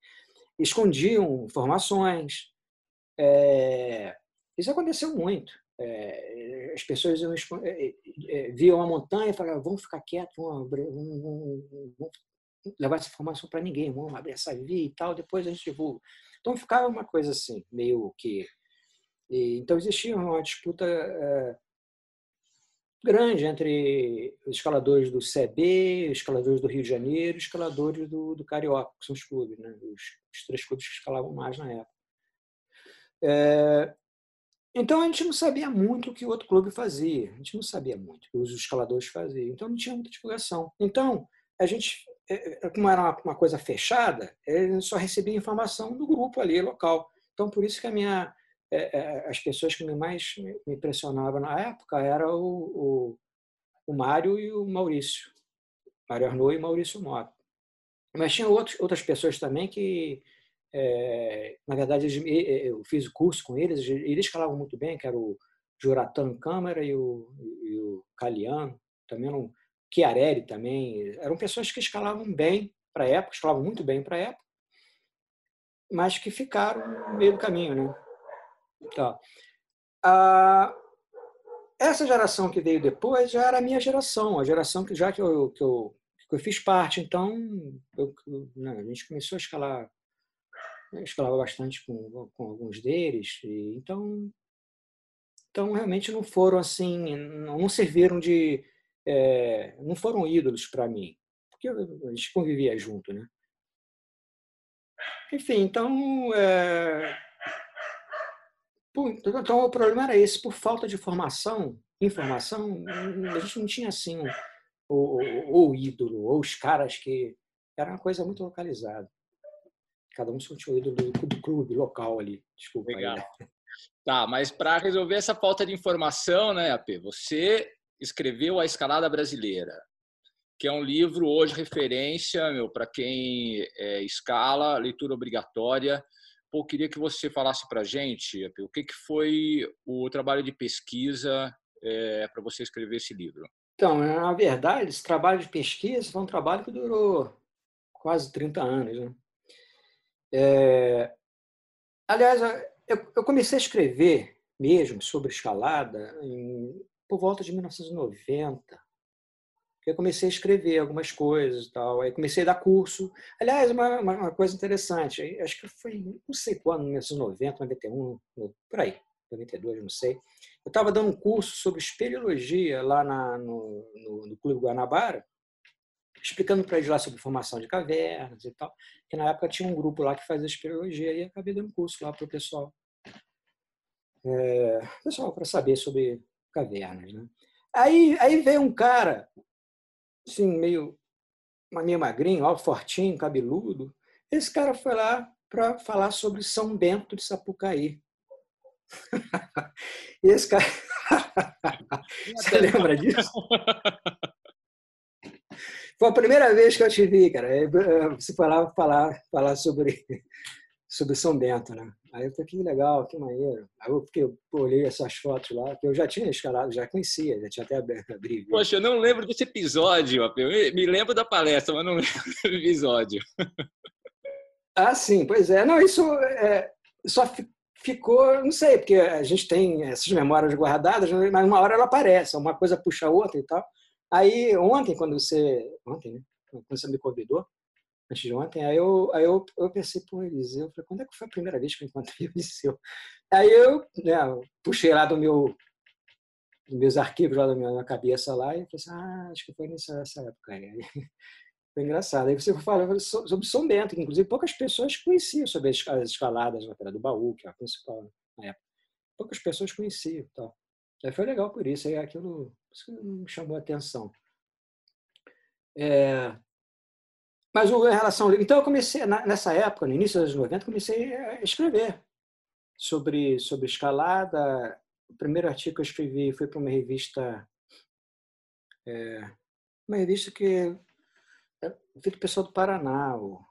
escondiam informações. É, isso aconteceu muito. É, as pessoas iam, é, é, viam a montanha e falavam, vamos ficar quietos, vamos, vamos, vamos, vamos levar essa informação para ninguém, vamos abrir essa via e tal, depois a gente divulga. Então ficava uma coisa assim, meio que E, então existia uma disputa é, grande entre os escaladores do CB, os escaladores do Rio de Janeiro, os escaladores do, do Carioca, que são os clubes, né? os, os três clubes que escalavam mais na época. É, então a gente não sabia muito o que o outro clube fazia, a gente não sabia muito o que os escaladores faziam, então não tinha muita divulgação. Então a gente, como era uma coisa fechada, só recebia informação do grupo ali local. Então por isso que a minha as pessoas que mais me impressionavam na época era o, o, o Mário e o Maurício, Mário Arnaud e Maurício Mota. Mas tinha outros, outras pessoas também que é, na verdade, eu fiz o curso com eles, eles escalavam muito bem, que era o Juratan Câmara e o, e o Caliano, também eram, Chiarelli também, eram pessoas que escalavam bem para a época, escalavam muito bem para a época, mas que ficaram no meio do caminho, né? Tá. Ah, essa geração que veio depois já era a minha geração, a geração que já que eu, que eu, que eu fiz parte, então eu, né, a gente começou a escalar eu escalava bastante com, com alguns deles, e, então, então realmente não foram assim, não serviram de, é, não foram ídolos para mim, porque a gente convivia junto, né? Enfim, então, é, então, o problema era esse, por falta de formação, informação, a gente não tinha assim o, o, o ídolo, ou os caras que era uma coisa muito localizada. Cada um sentiu o ídolo do, do clube local ali. Desculpa. Legal. Aí, né? Tá, mas para resolver essa falta de informação, né, AP? Você escreveu A Escalada Brasileira, que é um livro hoje referência, para quem é, escala, leitura obrigatória. Pô, queria que você falasse para a gente, o que, que foi o trabalho de pesquisa é, para você escrever esse livro. Então, na verdade, esse trabalho de pesquisa foi um trabalho que durou quase 30 anos. Né? É, aliás, eu, comecei a escrever mesmo sobre escalada em, por volta de 1990. Eu comecei a escrever algumas coisas e tal. Aí comecei a dar curso. Aliás, uma, uma coisa interessante, acho que foi, não sei quando, 1990, 91, por aí, 92, não sei. Eu estava dando um curso sobre espeleologia lá na, no, no, no Clube Guanabara explicando para eles lá sobre formação de cavernas e tal, que na época tinha um grupo lá que fazia espeleologia e acabei dando curso lá para o pessoal. É, pessoal, para saber sobre cavernas. Né? Aí, aí veio um cara, assim, meio, meio magrinho, alto, fortinho, cabeludo. Esse cara foi lá para falar sobre São Bento de Sapucaí. e esse cara. Você lembra disso? Foi a primeira vez que eu te vi, cara. Você falava falar, falar sobre, sobre São Bento, né? Aí eu falei, que legal, que maneiro. Aí eu, porque eu olhei essas fotos lá, que eu já tinha escalado, já conhecia, já tinha até abrido. Poxa, eu não lembro desse episódio, eu me lembro da palestra, mas não lembro do episódio. Ah, sim, pois é. Não, isso é, só ficou, não sei, porque a gente tem essas memórias guardadas, mas uma hora ela aparece, uma coisa puxa a outra e tal. Aí, ontem, quando você. Ontem, né? Quando você me convidou, antes de ontem, aí eu, aí eu, eu pensei, pô, Eliseu, eu falei, quando é que foi a primeira vez que eu encontrei o Eliseu? Aí eu né, puxei lá do meu, dos meus arquivos lá da minha cabeça lá e falei assim, ah, acho que foi nessa, nessa época aí. Foi engraçado. Aí você falou sobre São Bento, que inclusive poucas pessoas conheciam sobre as escaladas na do Baú, que é a principal na época. Poucas pessoas conheciam. Tal. Aí foi legal por isso, aí aquilo isso me chamou a atenção. É, mas em relação. Então, eu comecei, nessa época, no início dos anos 90, comecei a escrever sobre, sobre escalada. O primeiro artigo que eu escrevi foi para uma revista. É, uma revista que. É feito pessoal do Paraná. O,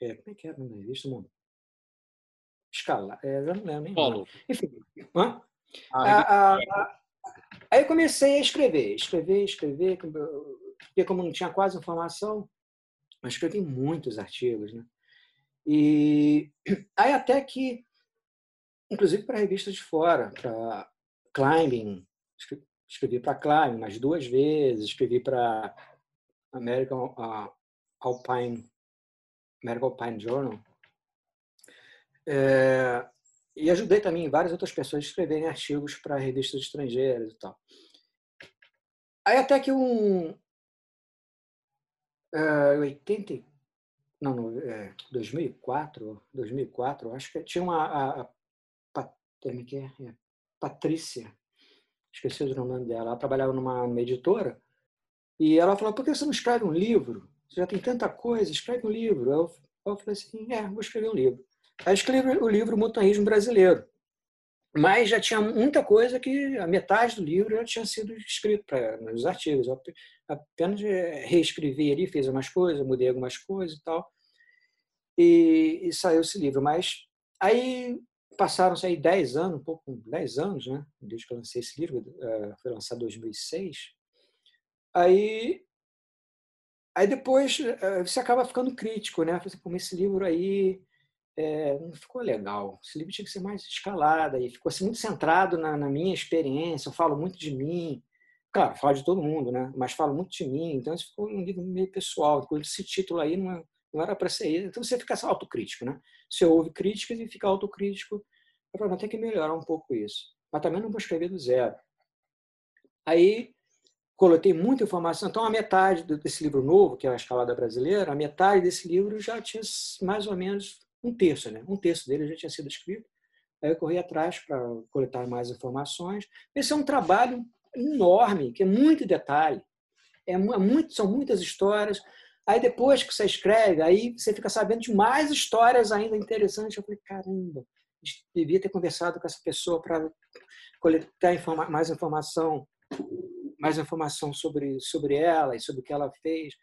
é, como é que era a revista? Não. Escala. É, eu não lembro. Polo. Enfim. Hã? Ah, a, Aí comecei a escrever, escrever, escrever, porque como não tinha quase informação, eu escrevi muitos artigos, né? E aí até que, inclusive para revistas de fora, para Climbing, escrevi para Climbing mais duas vezes, escrevi para American Alpine, American Alpine Journal. É, e ajudei também várias outras pessoas a escreverem artigos para revistas estrangeiras e tal. Aí até que um... Uh, 80, não, no, é, 2004, 2004, acho que tinha uma a, a, a, que é, é, Patrícia, esqueci o nome dela, ela trabalhava numa, numa editora, e ela falou, por que você não escreve um livro? Você já tem tanta coisa, escreve um livro. Eu, eu falei assim, é, vou escrever um livro. Aí escrevi o livro Montanhismo Brasileiro. Mas já tinha muita coisa que a metade do livro já tinha sido escrito pra, nos artigos. Eu apenas é, reescrevi ali, fiz algumas coisas, mudei algumas coisas e tal. E, e saiu esse livro. Mas aí passaram-se aí 10 anos, um pouco, 10 anos, né? Desde que eu lancei esse livro, eh, foi lançado em 2006. Aí, aí depois eh, você acaba ficando crítico, né? Assim, Como esse livro aí é, não ficou legal. Esse livro tinha que ser mais escalado e ficou assim, muito centrado na, na, minha experiência. Eu falo muito de mim, claro, falo de todo mundo, né? Mas falo muito de mim. Então isso ficou um livro meio pessoal. Esse título aí não, é, não era para ser isso. Então você fica autocrítico, né? Você ouve críticas e fica autocrítico. Eu falei, tem que melhorar um pouco isso. Mas também não vou escrever do zero. Aí coloquei muita informação. Então, a metade desse livro novo, que é a Escalada Brasileira, a metade desse livro já tinha mais ou menos um terço, né? Um terço dele já tinha sido escrito. Aí eu corri atrás para coletar mais informações. Esse é um trabalho enorme, que é muito detalhe. É, é muito, são muitas histórias. Aí depois que você escreve, aí você fica sabendo de mais histórias ainda interessantes. Eu falei, caramba, devia ter conversado com essa pessoa para coletar informa mais informação, mais informação sobre sobre ela e sobre o que ela fez.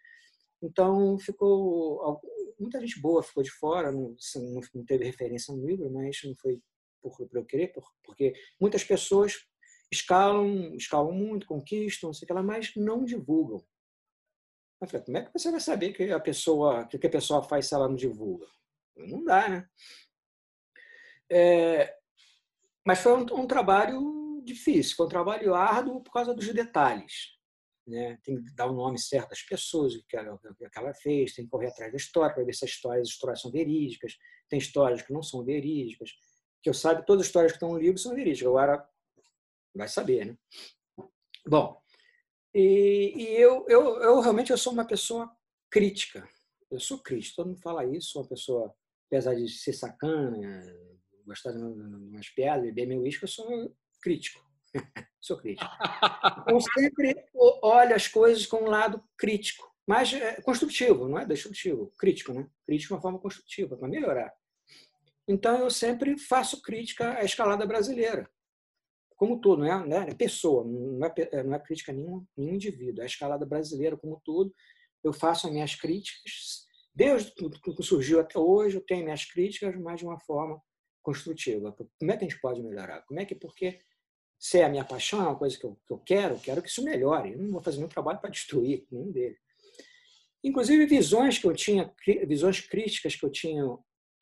Então ficou muita gente boa ficou de fora, não, assim, não teve referência no livro, mas não foi por, por eu querer, por, porque muitas pessoas escalam, escalam muito, conquistam, sei lá, mas não divulgam. Eu falei, como é que você vai saber que a pessoa, que a pessoa faz se ela não divulga? Não dá, né? É, mas foi um, um, trabalho difícil, foi um trabalho árduo por causa dos detalhes. Né? Tem que dar o nome certo das pessoas, o que ela, que ela fez, tem que correr atrás da história para ver se as histórias, as histórias são verídicas. Tem histórias que não são verídicas. Que eu saiba, todas as histórias que estão no livro são verídicas. Agora, vai saber, né? Bom, e, e eu, eu, eu realmente eu sou uma pessoa crítica. Eu sou crítico, todo mundo fala isso, sou uma pessoa, apesar de ser sacana, gostar de umas piadas, beber meu uísque, eu sou crítico. Sou crítico. Então, sempre olho as coisas com um lado crítico, mas é construtivo, não é destrutivo, crítico, né? Crítico de uma forma construtiva, para melhorar. Então, eu sempre faço crítica à escalada brasileira, como tudo, não é, né? é pessoa, não é, não é crítica a nenhum, nenhum indivíduo, é a escalada brasileira como tudo. Eu faço as minhas críticas, desde que surgiu até hoje, eu tenho minhas críticas, mas de uma forma construtiva. Como é que a gente pode melhorar? Como é que, porque se é a minha paixão, é uma coisa que eu, que eu quero, quero que isso melhore. Eu não vou fazer nenhum trabalho para destruir nenhum deles. Inclusive, visões que eu tinha, visões críticas que eu tinha,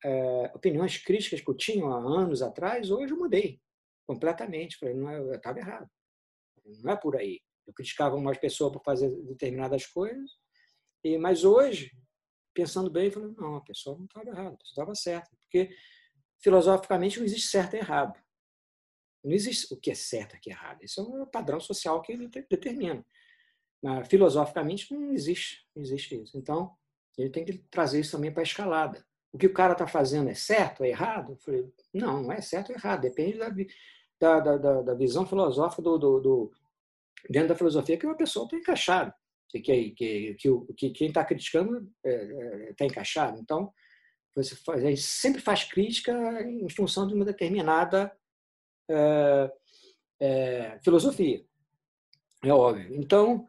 é, opiniões críticas que eu tinha há anos atrás, hoje eu mudei completamente. Falei, não, é, eu estava errado. Não é por aí. Eu criticava umas pessoas por fazer determinadas coisas, e mas hoje, pensando bem, falei, não, a pessoa não estava errada, a pessoa estava certa. Porque filosoficamente não existe certo e errado. Não existe o que é certo e o que é errado. Isso é um padrão social que ele determina. Mas, filosoficamente não existe, não existe isso. Então, ele tem que trazer isso também para a escalada. O que o cara está fazendo é certo, é errado? Eu falei, não, não é certo ou errado. Depende da, da, da, da visão filosófica do, do, do, dentro da filosofia que uma pessoa está encaixada. Que, que, que, que, que quem está criticando está é, é, encaixado. Então, você faz, a gente sempre faz crítica em função de uma determinada é, é, filosofia, é óbvio. Então,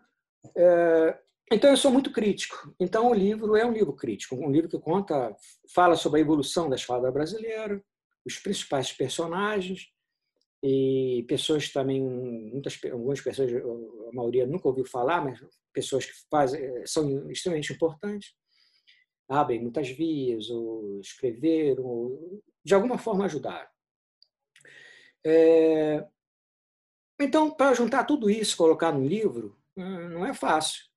é, então eu sou muito crítico. Então o livro é um livro crítico, um livro que conta, fala sobre a evolução da espada brasileira, os principais personagens e pessoas também, muitas algumas pessoas, a maioria nunca ouviu falar, mas pessoas que fazem são extremamente importantes abrem muitas vias, ou escreveram, ou de alguma forma ajudaram. É... Então, para juntar tudo isso, colocar no livro, hum, não é fácil,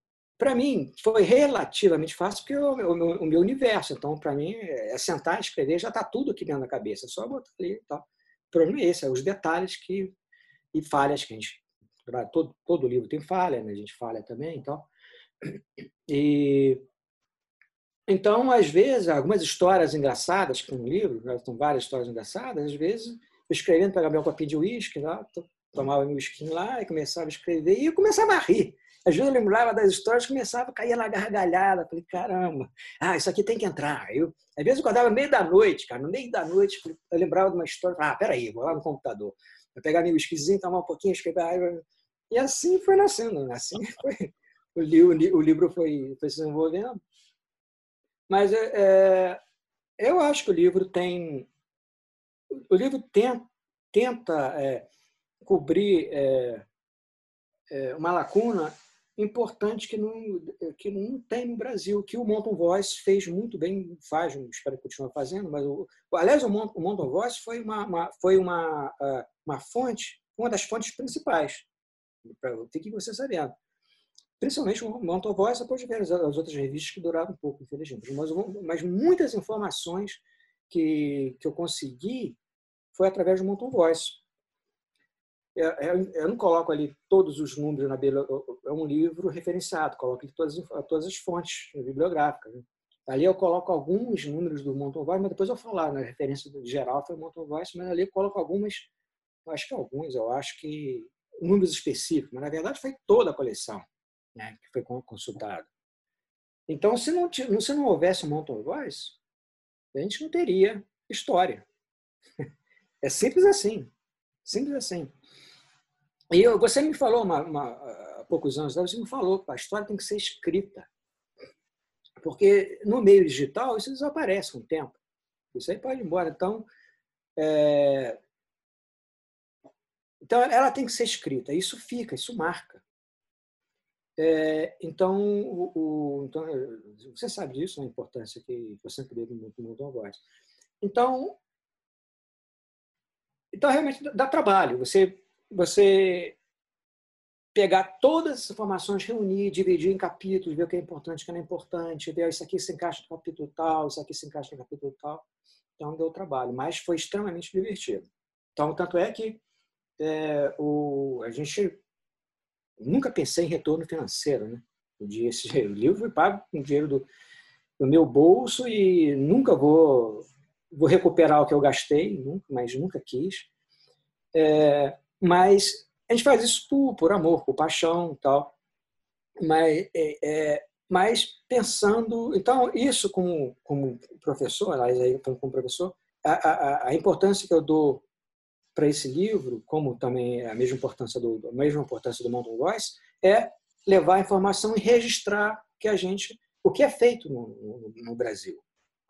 para mim, foi relativamente fácil, porque é o, o, o meu universo. Então, para mim, é sentar, escrever, já está tudo aqui dentro da cabeça. É só botar ali e tal. O problema é esse, é os detalhes que, e falhas que a gente. Todo, todo livro tem falha, né? a gente falha também então E, então, às vezes, algumas histórias engraçadas que tem no livro, né? são várias histórias engraçadas, às vezes, escrevendo, pegava meu copinho de uísque lá, tomava meu whisky lá e começava a escrever, e eu começava a rir. Às vezes eu lembrava das histórias, começava a cair na gargalhada. Falei, caramba, ah, isso aqui tem que entrar. Eu, às vezes eu acordava no meio da noite, cara, no meio da noite, eu lembrava de uma história, ah, peraí, vou lá no computador. Eu pegava meu esquisinho, tomar um pouquinho, escrever. E assim foi nascendo, né? assim foi. O, livro, o livro foi, foi se desenvolvendo. Mas é, é, eu acho que o livro tem. O livro tenta, tenta é, cobrir é, é, uma lacuna importante que não, que não tem no Brasil, que o Mountain Voice fez muito bem, faz, espero que continue fazendo, mas o, aliás, o Mountain Voice foi uma, uma foi uma, uma fonte, uma das fontes principais, fique você sabendo. Principalmente o Mountain Voice, depois de ver as, as outras revistas que duraram um pouco, infelizmente. Mas, mas muitas informações que, que eu consegui foi através do Mountain Voice. É, é, eu não coloco ali todos os números na é um livro referenciado, coloco todas, todas as fontes bibliográficas. Né? Ali eu coloco alguns números do Mountain Voice, mas depois eu falar, na referência geral foi o Mountain Voice, mas ali eu coloco algumas, acho que alguns, eu acho que números específicos, mas na verdade foi toda a coleção né, que foi consultada. Então, se não, se não houvesse o Mountain Voice, a gente não teria história. É simples assim. Simples assim. E eu, você me falou uma, uma, há poucos anos, você me falou que a história tem que ser escrita. Porque no meio digital isso desaparece com o tempo. Isso aí pode ir embora. Então, é... então ela tem que ser escrita. Isso fica, isso marca. É, então, o, o, então, você sabe disso, a importância que você sempre deu no mundo voz. Então, então realmente dá trabalho. Você você pegar todas as informações, reunir, dividir em capítulos, ver o que é importante, o que não é importante, ver isso aqui se encaixa no capítulo tal, isso aqui se encaixa no capítulo tal. Então, deu trabalho, mas foi extremamente divertido. Então, tanto é que é, o, a gente nunca pensei em retorno financeiro. Né? Esse, livro foi pago com dinheiro do, do meu bolso e nunca vou, vou recuperar o que eu gastei, mas nunca quis. É, mas a gente faz isso por, por amor, por paixão tal. Mas, é, é, mas pensando. Então, isso como, como professor, aí, como professor, a, a, a importância que eu dou para esse livro, como também a mesma importância do a mesma importância do Mountain Voice, é levar a informação e registrar que a gente o que é feito no, no, no Brasil.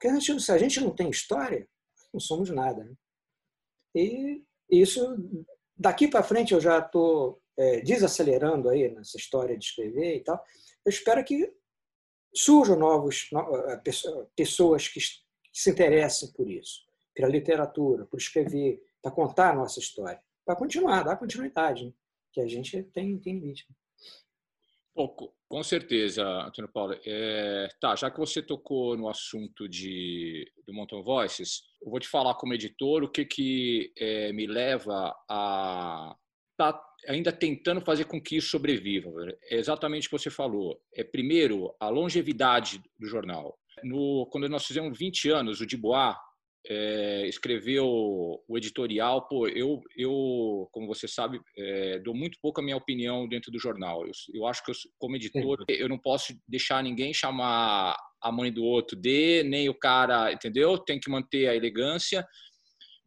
Porque a gente, se a gente não tem história, não somos nada. Né? E isso daqui para frente eu já estou é, desacelerando aí nessa história de escrever e tal. Eu espero que surjam novos é, pessoas que se interessem por isso, pela literatura, por escrever, para contar a nossa história, para continuar, dar continuidade, né? que a gente tem, tem limite. Com certeza, Antônio Paulo. É, tá, já que você tocou no assunto de, do Mountain Voices, eu vou te falar como editor o que, que é, me leva a tá ainda tentando fazer com que isso sobreviva. É exatamente o que você falou. É, primeiro, a longevidade do jornal. No, quando nós fizemos 20 anos, o Dubois é, escreveu o editorial, pô, eu, eu como você sabe, é, dou muito pouco a minha opinião dentro do jornal. Eu, eu acho que, eu, como editor, eu não posso deixar ninguém chamar a mãe do outro de, nem o cara, entendeu? Tem que manter a elegância.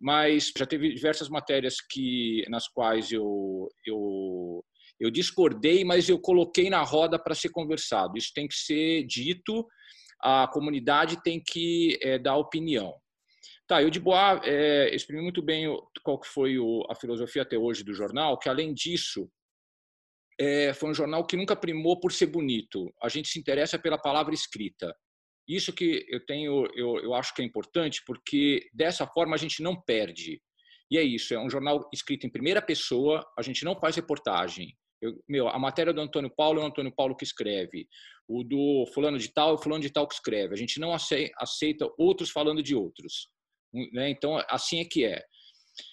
Mas já teve diversas matérias que nas quais eu, eu, eu discordei, mas eu coloquei na roda para ser conversado. Isso tem que ser dito, a comunidade tem que é, dar opinião. Tá, e o Dubois é, exprimiu muito bem qual que foi o, a filosofia até hoje do jornal, que além disso, é, foi um jornal que nunca primou por ser bonito. A gente se interessa pela palavra escrita. Isso que eu tenho, eu, eu acho que é importante, porque dessa forma a gente não perde. E é isso, é um jornal escrito em primeira pessoa, a gente não faz reportagem. Eu, meu, a matéria do Antônio Paulo é o Antônio Paulo que escreve. O do fulano de tal é o fulano de tal que escreve. A gente não aceita outros falando de outros. Né? Então, assim é que é.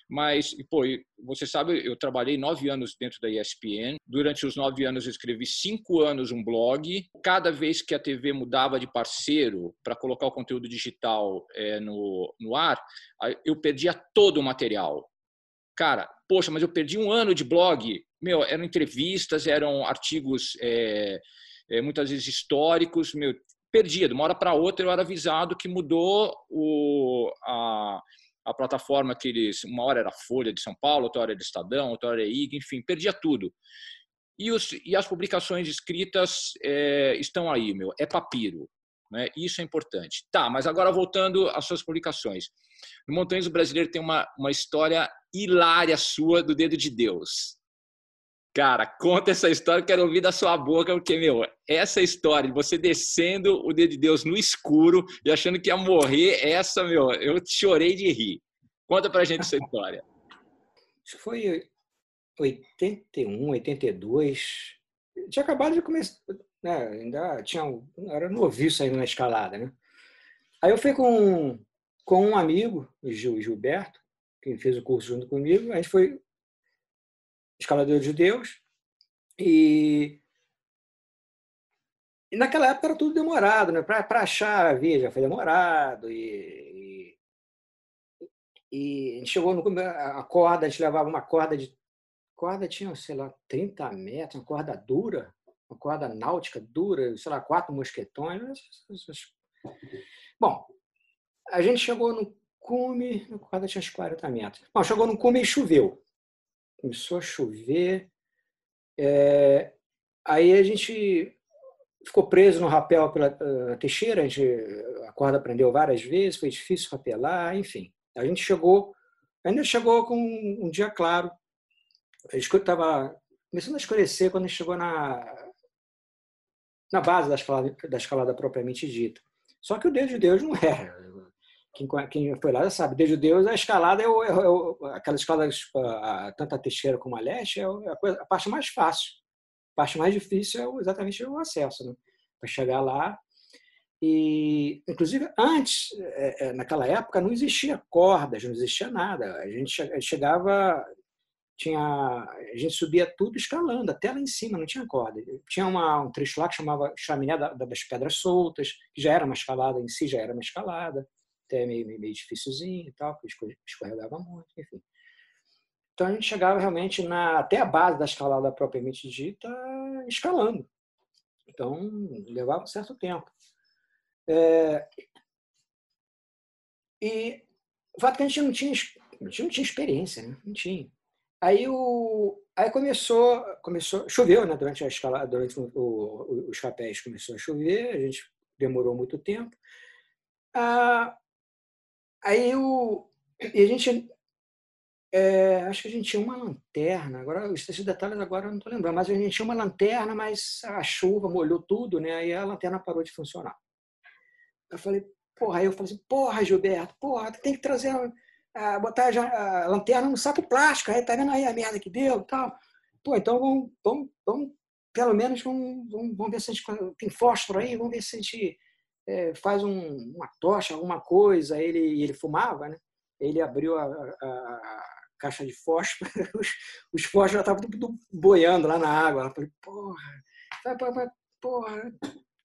Mas, pô, você sabe, eu trabalhei nove anos dentro da ESPN. Durante os nove anos, escrevi cinco anos um blog. Cada vez que a TV mudava de parceiro para colocar o conteúdo digital é, no, no ar, eu perdia todo o material. Cara, poxa, mas eu perdi um ano de blog. Meu, eram entrevistas, eram artigos é, é, muitas vezes históricos. Meu, perdia. De uma hora para outra, eu era avisado que mudou o, a a plataforma que eles. Uma hora era Folha de São Paulo, outra hora era Estadão, outra hora era IG, enfim, perdia tudo. E, os, e as publicações escritas é, estão aí, meu, é papiro. Né? Isso é importante. Tá, mas agora voltando às suas publicações. No Montanhas Brasileiro tem uma, uma história hilária sua do Dedo de Deus. Cara, conta essa história, quero ouvir da sua boca, porque, meu, essa história de você descendo o dedo de Deus no escuro e achando que ia morrer, essa, meu, eu chorei de rir. Conta pra gente essa história. Acho foi 81, 82. Tinha acabado de começar, né? Ainda tinha, era noviço ainda na escalada, né? Aí eu fui com, com um amigo, o Gilberto, que fez o curso junto comigo, a gente foi escalador de Deus. E, e naquela época era tudo demorado, né? Para achar a via já foi demorado. E, e, e, a gente chegou no a corda, a gente levava uma corda de. Corda tinha, sei lá, 30 metros, uma corda dura, uma corda náutica dura, sei lá, quatro mosquetões. Bom, a gente chegou no cume, a corda tinha uns 40 metros. Bom, chegou no cume e choveu começou a chover. É, aí a gente ficou preso no rapel pela uh, Teixeira, a, gente, a corda prendeu várias vezes, foi difícil rapelar, enfim. A gente chegou, ainda chegou com um dia claro. Estava começando a escurecer quando a gente chegou na, na base da escalada, da escalada propriamente dita. Só que o Deus de Deus não era. Quem, quem foi lá sabe, desde Deus, a escalada é, o, é, o, aquela escalada, a, tanto a Teixeira como a Leste, é a, coisa, a parte mais fácil. A parte mais difícil é exatamente o acesso, né? Para chegar lá. E, inclusive, antes, é, é, naquela época, não existia cordas, não existia nada. A gente chegava, tinha, a gente subia tudo escalando, até lá em cima, não tinha corda. Tinha uma, um trecho lá que chamava Chaminé das Pedras Soltas, que já era uma escalada em si, já era uma escalada até meio, meio, difícilzinho e tal, porque escorregava muito, enfim. Então a gente chegava realmente na, até a base da escalada propriamente dita, escalando. Então levava um certo tempo. É, e o fato é que a gente não tinha, a gente não tinha experiência, né? não tinha. Aí, o, aí começou, começou, choveu, né? Durante a escalada, durante o, o, os rapéis começou a chover, a gente demorou muito tempo. Ah, Aí o e a gente é, acho que a gente tinha uma lanterna, agora esses detalhes agora eu não estou lembrando, mas a gente tinha uma lanterna, mas a chuva molhou tudo, né? Aí a lanterna parou de funcionar. Eu falei, porra, aí eu falei assim, porra, Gilberto, porra, tem que trazer, a, botar a, a lanterna no saco plástico, aí tá vendo aí a merda que deu tal. Pô, então vamos, vamos, vamos pelo menos vamos, vamos, vamos ver se a gente tem fósforo aí, vamos ver se a gente é, faz um, uma tocha, alguma coisa, ele, ele fumava, né? Ele abriu a, a, a caixa de fósforo, os, os fósforos já estavam tudo boiando lá na água. Eu falei, porra, porra,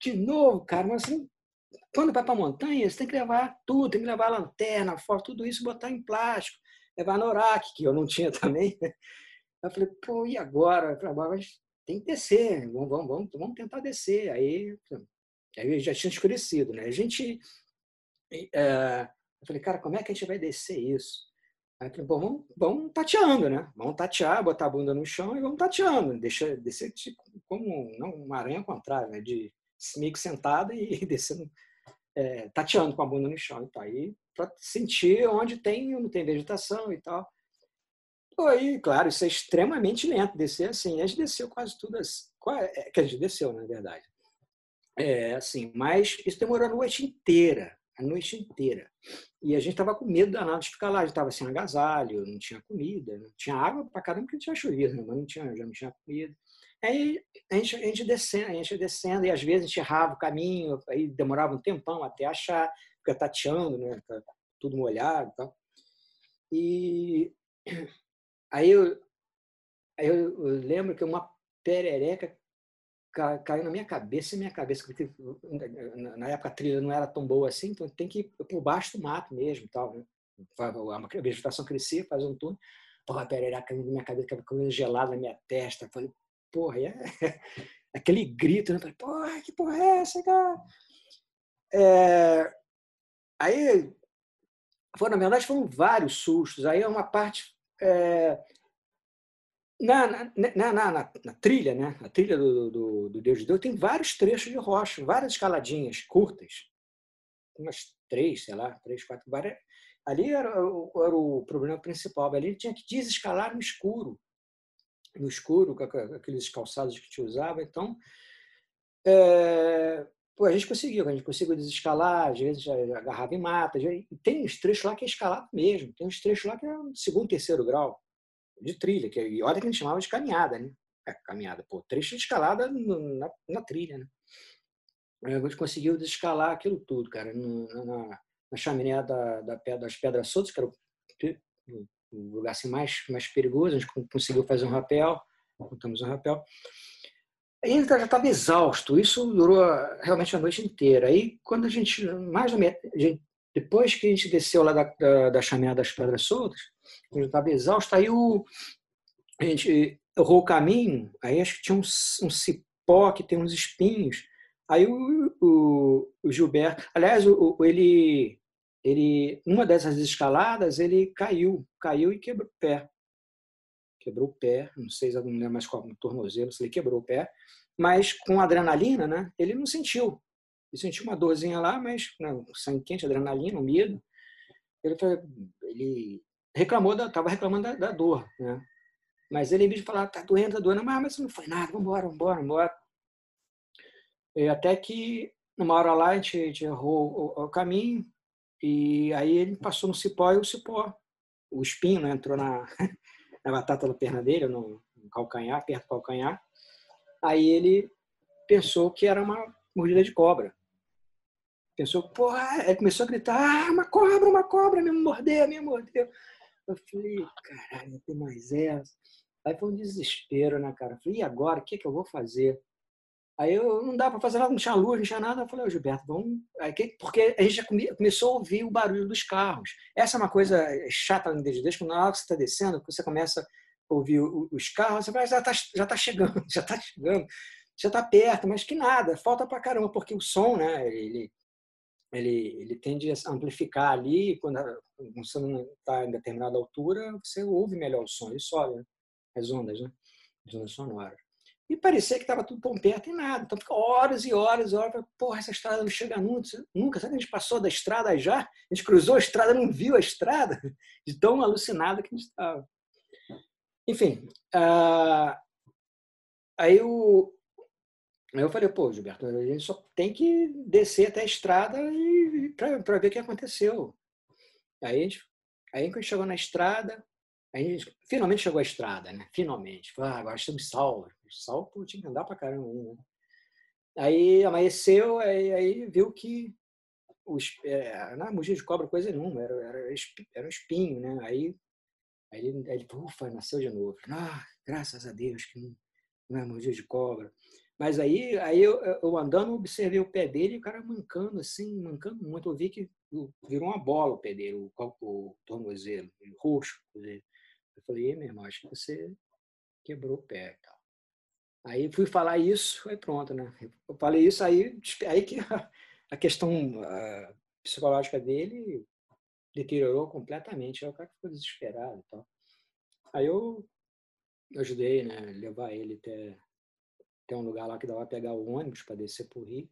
de novo, cara, mas assim, quando vai para a montanha, você tem que levar tudo, tem que levar lanterna, fósforo, tudo isso, botar em plástico, levar norak, que eu não tinha também. Eu falei, pô, e agora? Eu falei, mas tem que descer, vamos, vamos, vamos, vamos tentar descer. Aí Aí já tinha escurecido, né? A gente. É, eu falei, cara, como é que a gente vai descer isso? Aí eu falei, bom, vamos, vamos tateando, né? Vamos tatear, botar a bunda no chão e vamos tateando. Deixa, descer tipo, como não, uma aranha ao contrário, né? De meio que sentada e descendo, é, tateando com a bunda no chão. Então, aí, para sentir onde tem não tem vegetação e tal. Aí, claro, isso é extremamente lento, descer assim. A gente desceu quase tudo, assim, que a gente desceu, na verdade. É, assim, mas isso demorou a noite inteira, a noite inteira. E a gente estava com medo danado de ficar lá, a gente estava sem agasalho, não tinha comida, não tinha água para caramba porque tinha chovido, né? mas não tinha, já não tinha comida. Aí a gente, a gente descendo, a gente descendo, e às vezes a gente errava o caminho, aí demorava um tempão até achar, fica tateando, né? Tá tudo molhado e tal. E aí eu, aí eu, lembro que uma perereca caiu na minha cabeça, minha cabeça, porque na época a trilha não era tão boa assim, então tem que ir por baixo do mato mesmo, tal, né? A vegetação crescia, fazer um túnel, porra, a perereca caiu na minha cabeça, ficava gelada na minha testa, falei, porra, é... aquele grito, né? Falei, porra, que porra é essa, cara? É... Aí, foram, na verdade, foram vários sustos. Aí uma parte. É... Na, na, na, na, na, trilha, né? A trilha do, do, do, Deus de Deus tem vários trechos de rocha, várias escaladinhas curtas, umas três, sei lá, três, quatro, várias. Ali era, era o problema principal. Ali tinha que desescalar no escuro no escuro, com aqueles calçados que te usava. Então, é, pô, a gente conseguiu, a gente conseguiu desescalar, às vezes agarrava em mata. E tem uns trechos lá que é escalado mesmo, tem uns trechos lá que é segundo, terceiro grau de trilha, que e olha que a gente chamava de caminhada, né? É, caminhada, pô, trecho de escalada na, na trilha, né? A gente conseguiu desescalar aquilo tudo, cara, no, na, na chaminé da, da, das Pedras Soltas, que era o o lugar assim mais, mais perigoso, a gente conseguiu fazer um rapel, montamos um rapel. Ele já estava exausto, isso durou realmente a noite inteira. Aí, quando a gente, mais ou menos, depois que a gente desceu lá da, da, da chaminhada das Pedras Soltas, eu já estava exausto, aí o, a gente errou o caminho, aí acho que tinha um, um cipó que tem uns espinhos. Aí o, o, o Gilberto, aliás, o, ele ele, numa dessas escaladas, ele caiu, caiu e quebrou o pé. Quebrou o pé, não sei, não lembro mais qual, no tornozelo, se ele quebrou o pé, mas com adrenalina, né, ele não sentiu. Sentiu uma dorzinha lá, mas não, sangue quente, adrenalina, medo. Ele, ele reclamou, estava reclamando da, da, dor, né? Mas ele, em vez de falar, tá doendo, tá doendo, mas, mas não foi nada, embora, vamos embora. E até que, numa hora lá, a gente, a gente errou o, o caminho, e aí ele passou no cipó e o cipó, o espinho, né, entrou na, na batata da perna dele, no, no calcanhar, perto do calcanhar. Aí ele pensou que era uma mordida de cobra. Pensou, porra, ele começou a gritar, ah, uma cobra, uma cobra, me mordeu, me mordeu. Eu falei, caralho, tem mais essa. Aí foi um desespero, né, cara? Eu falei, e agora, o que, é que eu vou fazer? Aí eu não dá para fazer nada, não tinha luz, não tinha nada. Eu falei, oh, Gilberto, vamos. Porque a gente já começou a ouvir o barulho dos carros. Essa é uma coisa chata no DGD, quando na hora que você está descendo, você começa a ouvir os carros, você fala, já está já tá chegando, já está chegando, já está perto, mas que nada, falta para caramba, porque o som, né, ele, ele, ele tende a amplificar ali, quando você não está em determinada altura, você ouve melhor o som, ele sobe né? as ondas, né? as ondas sonoras. E parecia que estava tudo tão perto e nada. Então horas e horas e horas. Porra, essa estrada não chega nunca. nunca. Que a gente passou da estrada já? A gente cruzou a estrada, não viu a estrada, de tão alucinado que a gente estava. Enfim, uh, aí o, Aí eu falei, pô, Gilberto, a gente só tem que descer até a estrada e para ver o que aconteceu. Aí a gente, aí a gente chegou na estrada, aí finalmente chegou a estrada, né? Finalmente. Falei, ah, agora estamos salvos. Sal, pô, tinha que andar pra caramba ainda. Né? Aí amanheceu, aí, aí viu que os, é, é de cobra coisa nenhuma, era, era, era um espinho, né? Aí, aí ele, ufa, nasceu de novo. Ah, graças a Deus que não, não é mugir de cobra. Mas aí, aí eu, eu andando, observei o pé dele e o cara mancando assim, mancando muito. Eu vi que virou uma bola o pé dele, o, o tornozelo, roxo. Eu falei, meu irmão, acho que você quebrou o pé. Tal. Aí fui falar isso, aí pronto, né? Eu falei isso, aí, aí que a, questão a psicológica dele deteriorou completamente. Aí o cara ficou desesperado e tal. Aí eu ajudei, né? Levar ele até, até um lugar lá que dava para pegar o ônibus para descer por Rio.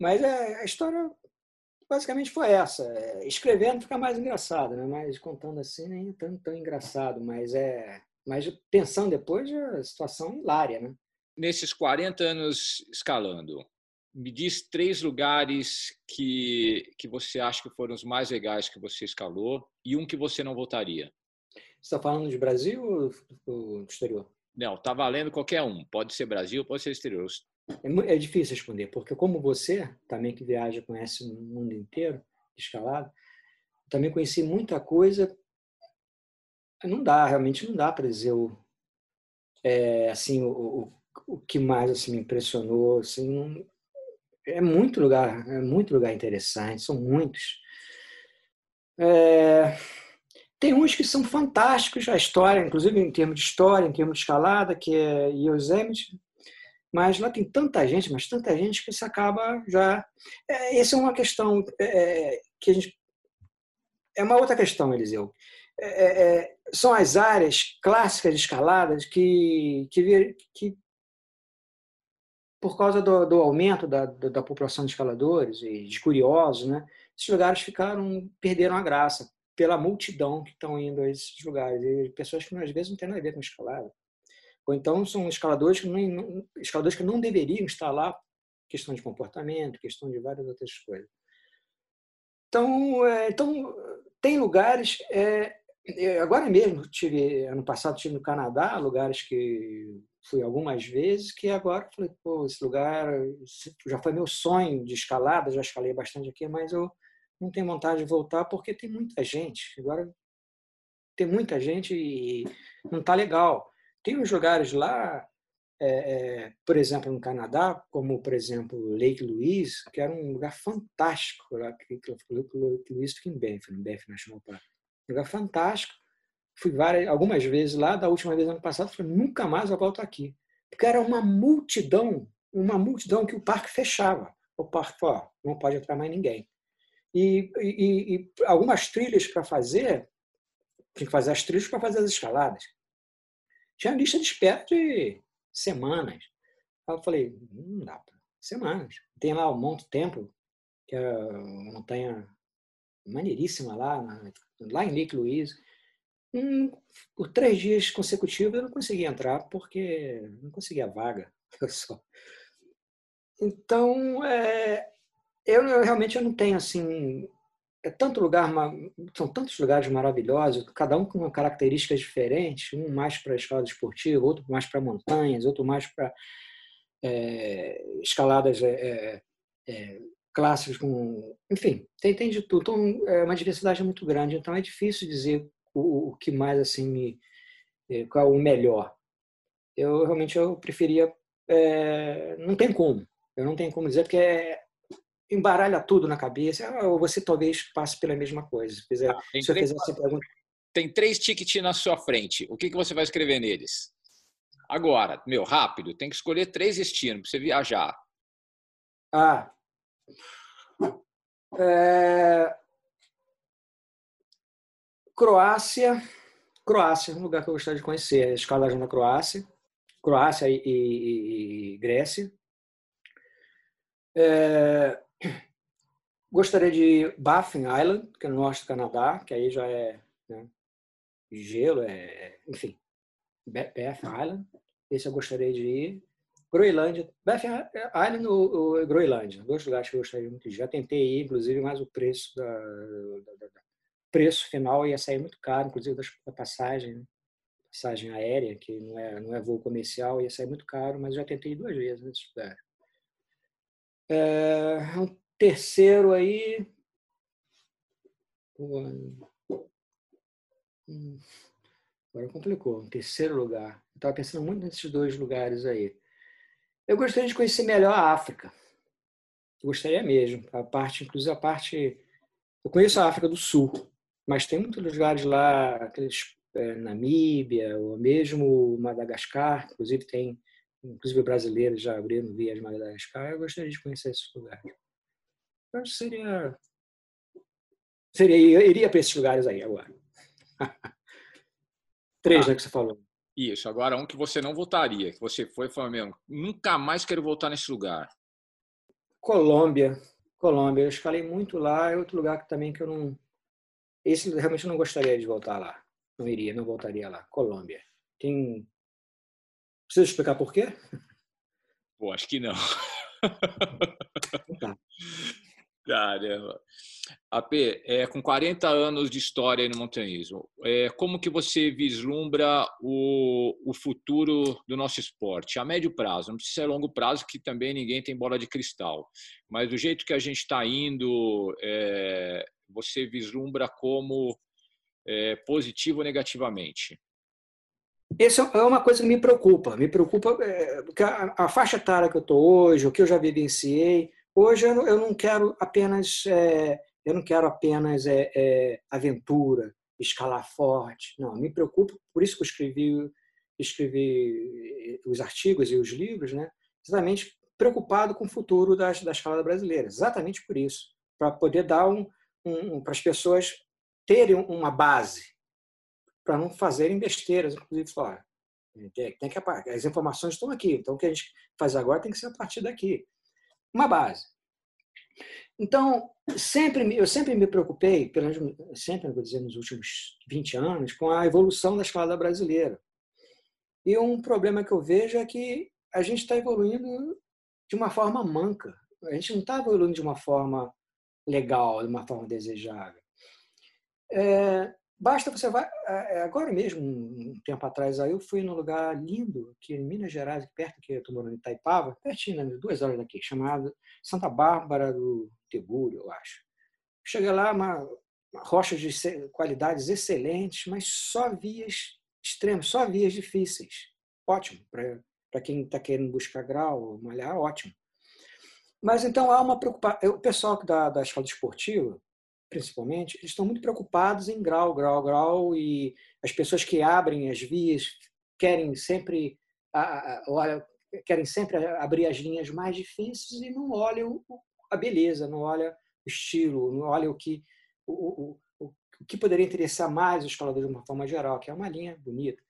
Mas é, a história basicamente foi essa. Escrevendo fica mais engraçado, né? Mas contando assim nem tão, tão engraçado. Mas é mas pensando depois, a situação é hilária, né? Nesses 40 anos escalando, me diz três lugares que, que você acha que foram os mais legais que você escalou e um que você não voltaria. Você está falando de Brasil ou do exterior? Não, tá valendo qualquer um. Pode ser Brasil, pode ser exterior. É, é difícil responder, porque como você, também que viaja, conhece o mundo inteiro de escalada, também conheci muita coisa. Não dá, realmente não dá para dizer o, é, assim, o, o, o, que mais assim, me impressionou. Assim, é muito lugar, é muito lugar interessante, são muitos. É, tem uns que são fantásticos, a história, inclusive em termos de história, em termos de escalada, que é Yosemite, mas lá tem tanta gente, mas tanta gente que se acaba já. É, essa é uma questão é, que a gente. É uma outra questão, Eliseu. É, é, é são as áreas clássicas de escaladas que, que, que por causa do, do aumento da, da, população de escaladores e de curiosos, né, esses lugares ficaram perderam a graça pela multidão que estão indo a esses lugares e pessoas que às vezes não têm nada a ver com escalada ou então são escaladores que não, escaladores que não deveriam estar lá, questão de comportamento, questão de várias outras coisas. Então, é, então tem lugares. É, agora mesmo tive ano passado tive no Canadá lugares que fui algumas vezes que agora falei pô esse lugar já foi meu sonho de escalada já escalei bastante aqui mas eu não tenho vontade de voltar porque tem muita gente agora tem muita gente e não está legal tem uns lugares lá, é, é, por exemplo, no Canadá, como, por exemplo, Lake Louise, que era um lugar fantástico, lá, que, Lake Louise fica em Banff, no Banff National Park. Um lugar fantástico. Fui várias, algumas vezes lá, da última vez ano passado, falei, nunca mais eu volto aqui. Porque era uma multidão, uma multidão que o parque fechava. O parque falou, não pode entrar mais ninguém. E, e, e algumas trilhas para fazer, tinha que fazer as trilhas para fazer as escaladas tinha lista de espera de semanas. Eu falei, não dá, semanas. Tem lá o Monte Tempo, que é uma montanha maneiríssima lá, lá em Lake Louise. Hum, por três dias consecutivos eu não conseguia entrar porque não conseguia vaga. Então, é, eu, eu, realmente eu não tenho assim é tanto lugar, são tantos lugares maravilhosos, cada um com características diferentes, um mais para escalada esportiva, outro mais para montanhas, outro mais para é, escaladas é, é, é, clássicas, com, enfim, tem, tem de tudo. Então, é uma diversidade muito grande, então é difícil dizer o, o que mais assim me é, qual é o melhor. Eu realmente eu preferia, não tem como, eu não tenho como dizer porque é, embaralha tudo na cabeça, ah, ou você talvez passe pela mesma coisa. Se, fizer, ah, se eu fizer essa pergunta. Tem três tickets na sua frente. O que, que você vai escrever neles? Agora, meu, rápido, tem que escolher três destinos para você viajar. Ah. É... Croácia. Croácia, um lugar que eu gostaria de conhecer. Escalagem na Croácia. Croácia e, e, e Grécia. É, Gostaria de Baffin Island, que é no norte do Canadá, que aí já é né, gelo, é, enfim, Baffin Island. Esse eu gostaria de ir. Groenlândia, Baffin Island ou, Groenlândia, dois lugares que eu gostaria muito de ir. Já tentei ir, inclusive, mas o preço da, da, da preço final ia sair muito caro, inclusive da passagem, né? passagem aérea, que não é, não é voo comercial, ia sair muito caro, mas já tentei duas vezes nesse lugar. É, um terceiro aí. Hum, agora complicou. Um terceiro lugar. Estava pensando muito nesses dois lugares aí. Eu gostaria de conhecer melhor a África. Gostaria mesmo. A parte, inclusive a parte. Eu conheço a África do Sul, mas tem muitos lugares lá, aqueles é, Namíbia, ou mesmo Madagascar, inclusive tem inclusive brasileiros já abriram vias Madagascar, eu gostaria de conhecer esses lugares. Eu acho que seria. seria iria para esses lugares aí agora. Três, ah, né, que você falou. Isso, agora um que você não voltaria, que você foi e falou mesmo, nunca mais quero voltar nesse lugar. Colômbia. Colômbia, eu escalei muito lá, é outro lugar que também que eu não. Esse realmente eu não gostaria de voltar lá. Não iria, não voltaria lá. Colômbia. Tem Precisa explicar por quê? Pô, acho que não. Tá. Caramba. AP, é, com 40 anos de história no montanhismo, é, como que você vislumbra o, o futuro do nosso esporte? A médio prazo, não precisa ser longo prazo, que também ninguém tem bola de cristal. Mas do jeito que a gente está indo, é, você vislumbra como é, positivo ou negativamente? Essa é uma coisa que me preocupa. Me preocupa é, porque a, a faixa etária que eu estou hoje, o que eu já vivenciei, Hoje eu não quero apenas é, eu não quero apenas é, é, aventura, escalar forte. Não, me preocupo. Por isso que eu escrevi escrevi os artigos e os livros, né? Exatamente preocupado com o futuro da, da escalada brasileira. Exatamente por isso, para poder dar um, um para as pessoas terem uma base para não fazerem besteiras, inclusive fora. Tem, tem que as informações estão aqui, então o que a gente faz agora tem que ser a partir daqui uma base. Então, sempre, eu sempre me preocupei, pelo menos sempre, vou dizer, nos últimos 20 anos, com a evolução da escalada brasileira. E um problema que eu vejo é que a gente está evoluindo de uma forma manca. A gente não está evoluindo de uma forma legal, de uma forma desejável. É, Basta você vai. É, agora mesmo, um tempo atrás, aí eu fui num lugar lindo, aqui em Minas Gerais, perto que eu estou morando em Itaipava, pertinho, né, duas horas daqui, chamado Santa Bárbara do Tebúrio, eu acho. Cheguei lá, uma, uma rocha de qualidades excelentes, mas só vias extremas, só vias difíceis. Ótimo, para quem está querendo buscar grau, malhar, ótimo. Mas então há uma preocupação. O pessoal da, da escola esportiva, principalmente, eles estão muito preocupados em grau, grau, grau, e as pessoas que abrem as vias querem sempre, olha, querem sempre abrir as linhas mais difíceis e não olham a beleza, não olham o estilo, não olham o que, o, o, o que poderia interessar mais os escaladores de uma forma geral, que é uma linha bonita.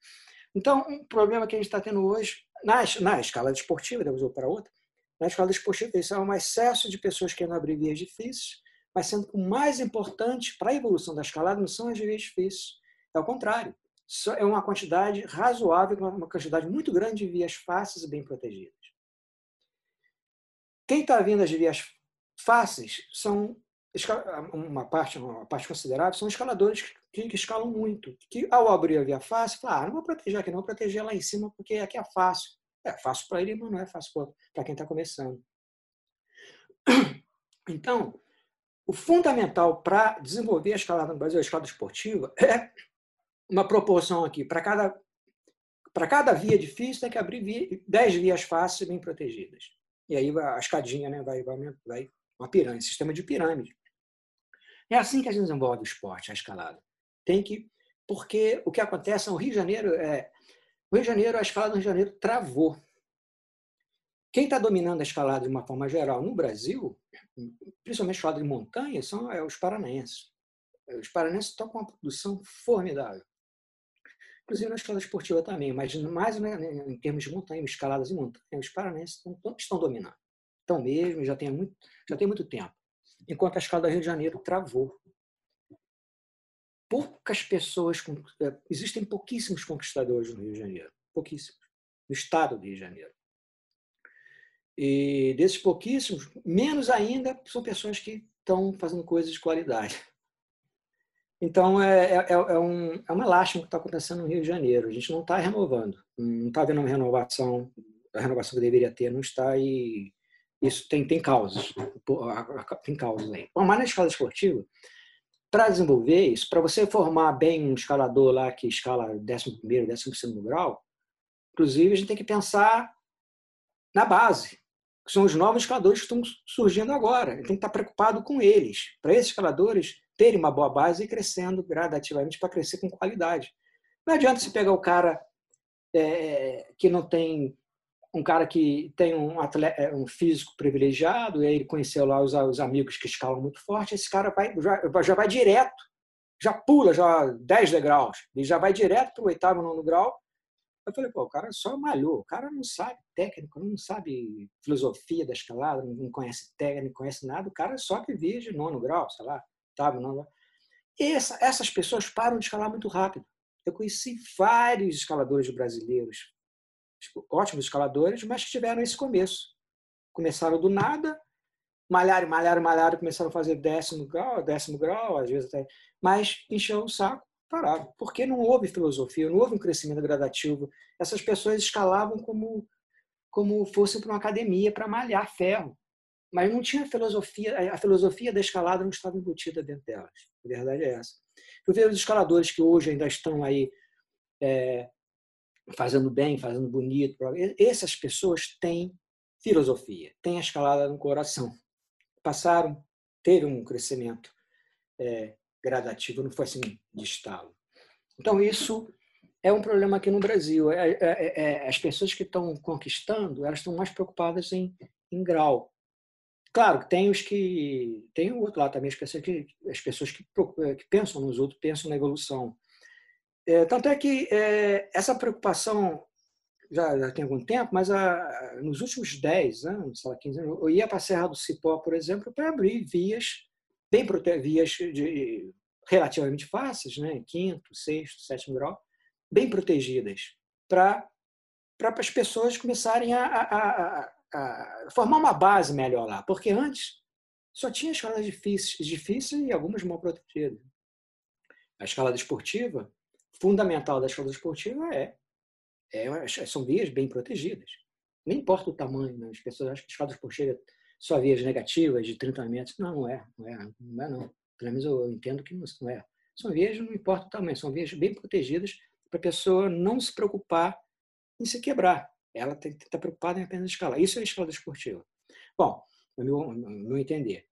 Então, um problema que a gente está tendo hoje, na, na escala esportiva, depois para outra, na escala esportiva, isso é um excesso de pessoas querendo abrir vias difíceis, mas sendo que o mais importante para a evolução da escalada não são as vias difíceis. É o contrário. É uma quantidade razoável, uma quantidade muito grande de vias fáceis e bem protegidas. Quem está vindo as vias fáceis são uma parte, uma parte considerável, são escaladores que, que escalam muito. Que ao abrir a via fácil, falam, ah, não vou proteger aqui, não vou proteger lá em cima porque aqui é fácil. É fácil para ele, mas não é fácil para quem está começando. Então, o fundamental para desenvolver a escalada no Brasil, a escalada esportiva, é uma proporção aqui. Para cada, para cada via difícil, tem que abrir via, 10 vias fáceis bem protegidas. E aí a escadinha né, vai, vai, vai uma pirâmide, sistema de pirâmide. É assim que a gente desenvolve o esporte, a escalada. Tem que. Porque o que acontece no Rio de Janeiro é. O Rio de Janeiro, a escalada do Rio de Janeiro travou. Quem está dominando a escalada de uma forma geral no Brasil principalmente falado de montanha, são é, os paranaenses. Os paranaenses estão com uma produção formidável. Inclusive na escala esportiva também, mas mais né, em termos de montanha, escaladas em montanha, os paranaenses estão, estão dominando. Estão mesmo, já tem, muito, já tem muito tempo. Enquanto a escala do Rio de Janeiro travou. Poucas pessoas, é, existem pouquíssimos conquistadores no Rio de Janeiro, pouquíssimos, no estado do Rio de Janeiro. E desses pouquíssimos, menos ainda são pessoas que estão fazendo coisas de qualidade. Então, é, é, é, é um, é uma lástima que está acontecendo no Rio de Janeiro. A gente não está renovando, não está vendo uma renovação, a renovação que deveria ter não está e isso tem, tem causas, tem causas aí. Bom, mas na escala esportiva, para desenvolver isso, para você formar bem um escalador lá que escala 11º, 12º grau, inclusive a gente tem que pensar na base, que são os novos escaladores que estão surgindo agora. Ele tem que estar preocupado com eles, para esses escaladores terem uma boa base e crescendo gradativamente para crescer com qualidade. Não adianta você pegar o cara é, que não tem um cara que tem um, atleta, é, um físico privilegiado e aí ele conheceu lá os, os, amigos que escalam muito forte, esse cara vai, já, já vai direto, já pula já 10 degraus, ele já vai direto para o oitavo, nono grau eu falei, pô, o cara só malhou, o cara não sabe técnico, não sabe filosofia da escalada, não conhece técnica, não conhece nada, o cara só que vive de nono grau, sei lá, oitavo, nono grau. Essa, essas pessoas param de escalar muito rápido. Eu conheci vários escaladores brasileiros, tipo, ótimos escaladores, mas que tiveram esse começo. Começaram do nada, malharam, malharam, malharam, começaram a fazer décimo grau, décimo grau, às vezes até, mas encheu o saco, Porque não houve filosofia, não houve um crescimento gradativo. Essas pessoas escalavam como como fossem para uma academia para malhar ferro. Mas não tinha filosofia, a filosofia da escalada não estava embutida dentro delas. A verdade é essa. Eu vejo os escaladores que hoje ainda estão aí é, fazendo bem, fazendo bonito, essas pessoas têm filosofia, têm a escalada no coração. Passaram, teve um crescimento é, gradativo, não foi assim de estalo. Então, isso é um problema aqui no Brasil. É, é, é, é, as pessoas que estão conquistando, elas estão mais preocupadas em, em grau. Claro que tem os que. Tem o outro lado também, as pessoas que, as pessoas que, que pensam nos outros, pensam na evolução. É, tanto é que é, essa preocupação já, já, tem algum tempo, mas a, nos últimos 10 anos, sei lá, 15 anos, eu ia para a Serra do Cipó, por exemplo, para abrir vias, bem vias de, relativamente fáceis, né? quinto, sexto, sétimo grau, bem protegidas, para as pessoas começarem a, a, a, a, formar uma base melhor lá. Porque antes só tinha escalas difíceis, difíceis e algumas mal protegidas. A escalada esportiva, fundamental da escalada esportiva é, é são vias bem protegidas. Não importa o tamanho, né? as pessoas acham que a escalada esportiva só vias negativas de 30 metros. Não, não é. Não é, não. É, não. Pelo menos eu entendo que não é. São vias, não importa tamanho, são vias bem protegidas para a pessoa não se preocupar em se quebrar. Ela tem que estar preocupada em apenas escalar. Isso é a escalada esportiva. Bom, no meu, no meu entender.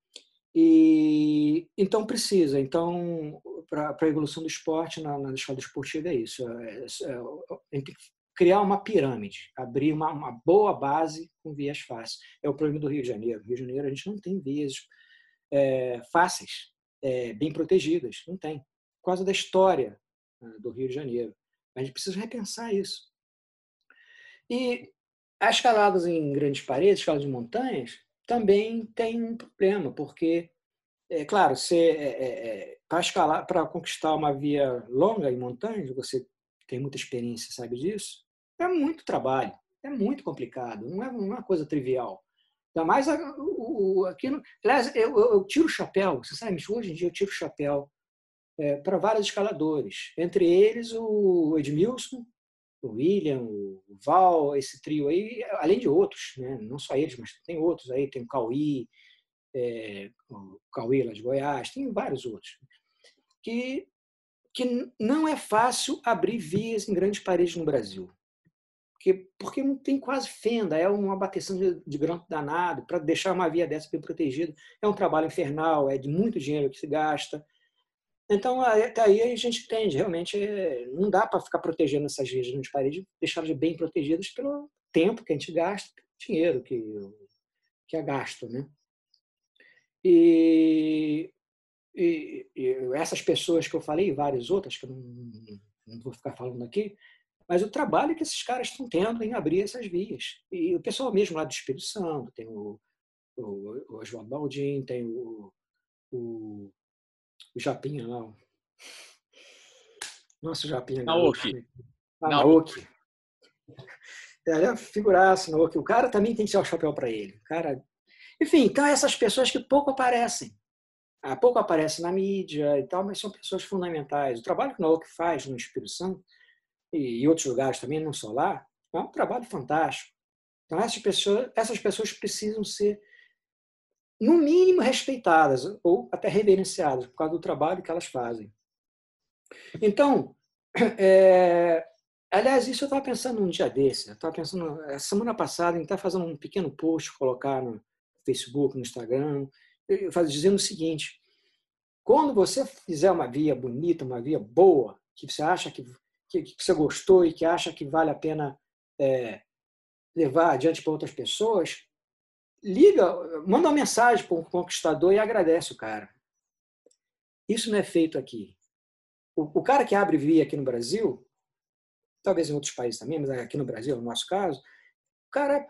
E então precisa. Então, para a evolução do esporte na, na escalada esportiva é isso. É, é, é, criar uma pirâmide, abrir uma, uma, boa base com vias fáceis. É o problema do Rio de Janeiro. No Rio de Janeiro a gente não tem vias é, fáceis, é, bem protegidas. Não tem. Por causa da história né, do Rio de Janeiro. A gente precisa repensar isso. E as escaladas em grandes paredes, escaladas de montanhas, também tem um problema, porque, é claro, é, é, é para escalar, para conquistar uma via longa em montanhas, você tem muita experiência, sabe disso, é muito trabalho, é muito complicado, não é uma coisa trivial. Ainda mais o, aquilo. Aliás, eu, eu, tiro o chapéu, sabe, hoje em dia eu tiro o chapéu é, para vários escaladores, entre eles o Edmilson, o William, o Val, esse trio aí, além de outros, né? não só eles, mas tem outros aí, tem o Cauí, é, o Cauí lá de Goiás, tem vários outros, que, que não é fácil abrir vias em grandes paredes no Brasil. Porque, porque não tem quase fenda, é uma bateção de, de danado, para deixar uma via dessa bem protegida, é um trabalho infernal, é de muito dinheiro que se gasta, então, até aí a gente entende, realmente não dá para ficar protegendo essas regiões de parede, deixá-las bem protegidas pelo tempo que a gente gasta, pelo dinheiro que, que é gasto. Né? E, e, e essas pessoas que eu falei, e várias outras, que eu não, não vou ficar falando aqui, mas o trabalho que esses caras estão tendo em abrir essas vias. E o pessoal mesmo lá do Espírito Santo, tem o, o, o Oswaldo Baldin, tem o, o o Japinha lá. Nossa, o Japinha. Naoki. Ah, Naoki. Ele é figuraça, Naoki. O cara também tem que ser o chapéu para ele. O cara... Enfim, então essas pessoas que pouco aparecem. Ah, pouco aparecem na mídia e tal, mas são pessoas fundamentais. O trabalho que o Naoki faz no Espírito Santo e outros lugares também, não só lá, é um trabalho fantástico. Então essas pessoas, essas pessoas precisam ser no mínimo respeitadas ou até reverenciadas por causa do trabalho que elas fazem. Então, é, aliás, isso eu estava pensando um dia desse. Eu estava pensando, semana passada, em estar fazendo um pequeno post, colocar no Facebook, no Instagram, dizendo o seguinte: quando você fizer uma via bonita, uma via boa, que você acha que, que, que você gostou e que acha que vale a pena é, levar adiante para outras pessoas, liga, manda uma mensagem para um conquistador e agradece o cara. Isso não é feito aqui. O, o, cara que abre via aqui no Brasil, talvez em outros países também, mas aqui no Brasil, no nosso caso, o cara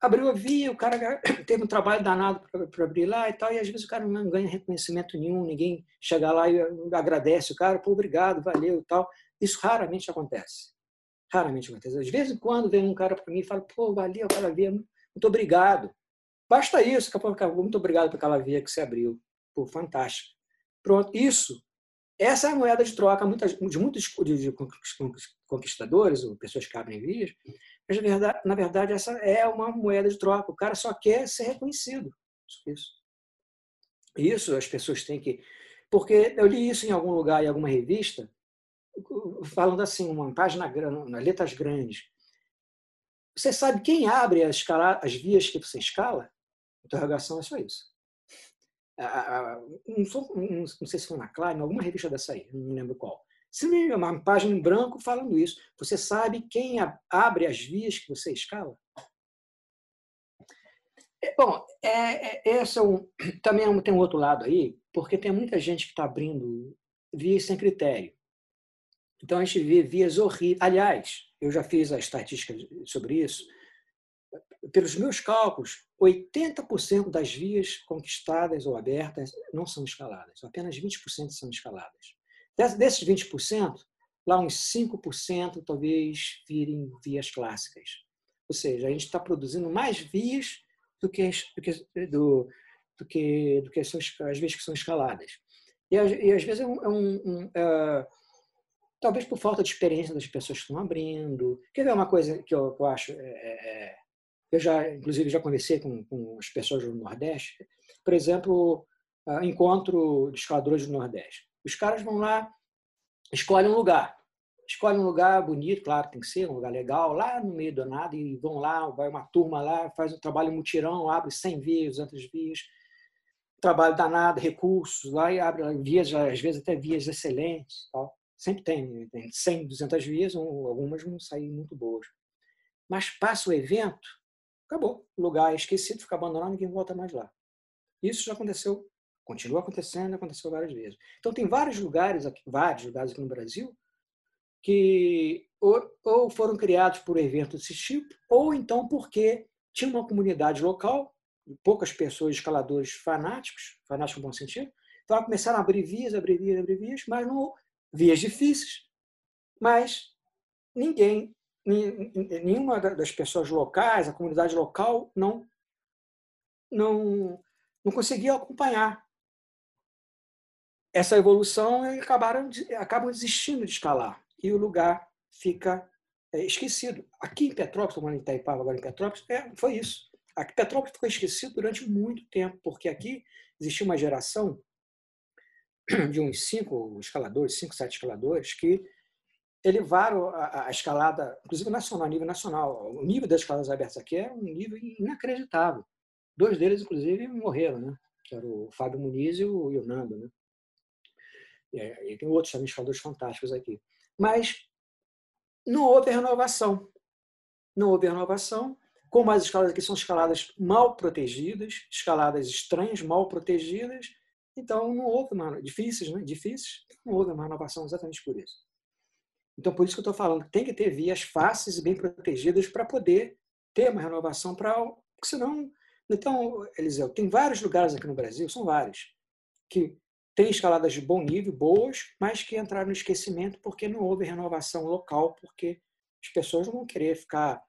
abriu a via, o cara teve um trabalho danado para abrir lá e tal, e às vezes o cara não ganha reconhecimento nenhum, ninguém chega lá e agradece o cara, pô, obrigado, valeu e tal. Isso raramente acontece. Raramente acontece. Às vezes, quando vem um cara para mim e fala, pô, valeu, cara, via, muito obrigado. Basta isso, muito obrigado por aquela via que você abriu. Pô, fantástico. Pronto, isso. Essa é a moeda de troca de muitos conquistadores, ou pessoas que abrem vias, mas na verdade, na verdade essa é uma moeda de troca. O cara só quer ser reconhecido. Isso. Isso as pessoas têm que. Porque eu li isso em algum lugar, em alguma revista, falando assim, uma página grande, letras grandes. Você sabe quem abre as, as vias que você escala? Interrogação é só isso. Não, sei se foi na Klein, alguma revista dessa aí, não lembro qual. Se uma página em branco falando isso. Você sabe quem abre as vias que você escala? É, bom, é, é, esse é um, também tem um outro lado aí, porque tem muita gente que está abrindo vias sem critério. Então a gente vê vias horríveis. Aliás, eu já fiz a estatística sobre isso. Pelos meus cálculos, 80% das vias conquistadas ou abertas não são escaladas, apenas 20% são escaladas. Desses 20%, lá uns 5% talvez virem vias clássicas. Ou seja, a gente está produzindo mais vias do que, do que, do, do que, do que as vias que são escaladas. E, e às vezes é um, é um, um é, talvez por falta de experiência das pessoas que estão abrindo. Quer ver uma coisa que eu, que eu acho? É, é, é, eu já, inclusive, já conversei com, com as pessoas do Nordeste. Por exemplo, uh, encontro de escaladores do Nordeste. Os caras vão lá, escolhem um lugar. Escolhem um lugar bonito, claro, tem que ser um lugar legal, lá no meio do nada, e vão lá, vai uma turma lá, faz um trabalho mutirão, abre 100 vias, 200 vias, trabalho danado, recursos, lá e abre vias, às vezes até vias excelentes. Tal. Sempre tem, né? tem 100, 200 vias, algumas vão sair muito boas. Mas passa o evento, acabou. O lugar é esquecido, fica abandonado, ninguém volta mais lá. Isso já aconteceu, continua acontecendo, aconteceu várias vezes. Então tem vários lugares, aqui, vários lugares aqui no Brasil, que ou, ou foram criados por eventos desse tipo, ou então porque tinha uma comunidade local, poucas pessoas, escaladores fanáticos, fanáticos no bom sentido, então começaram a abrir vias, abrir vias, abrir vias, mas não vias difíceis, mas ninguém, nenhuma das pessoas locais, a comunidade local, não, não, não conseguia acompanhar essa evolução e acabaram, acabam desistindo de escalar. E o lugar fica é, esquecido. Aqui em Petrópolis, estou em Itaipava, agora em Petrópolis, é, foi isso. Aqui, Petrópolis ficou esquecido durante muito tempo, porque aqui existia uma geração de uns cinco escaladores, cinco, sete escaladores, que elevaram a, a, escalada, inclusive nacional, nível nacional. O nível das escaladas abertas aqui é um nível inacreditável. Dois deles, inclusive, morreram, né? Que era o Fábio Muniz e o, e o Nando, né? E, e tem outros também escaladores fantásticos aqui. Mas não houve renovação. Não houve renovação. Como as escaladas aqui são escaladas mal protegidas, escaladas estranhas, mal protegidas, então, não houve uma, difíceis, né? difíceis, não houve uma renovação exatamente por isso. Então, por isso que eu estou falando, tem que ter vias fáceis e bem protegidas para poder ter uma renovação, para porque senão... Então, Eliseu, tem vários lugares aqui no Brasil, são vários, que tem escaladas de bom nível, boas, mas que entraram no esquecimento porque não houve renovação local, porque as pessoas não vão querer ficar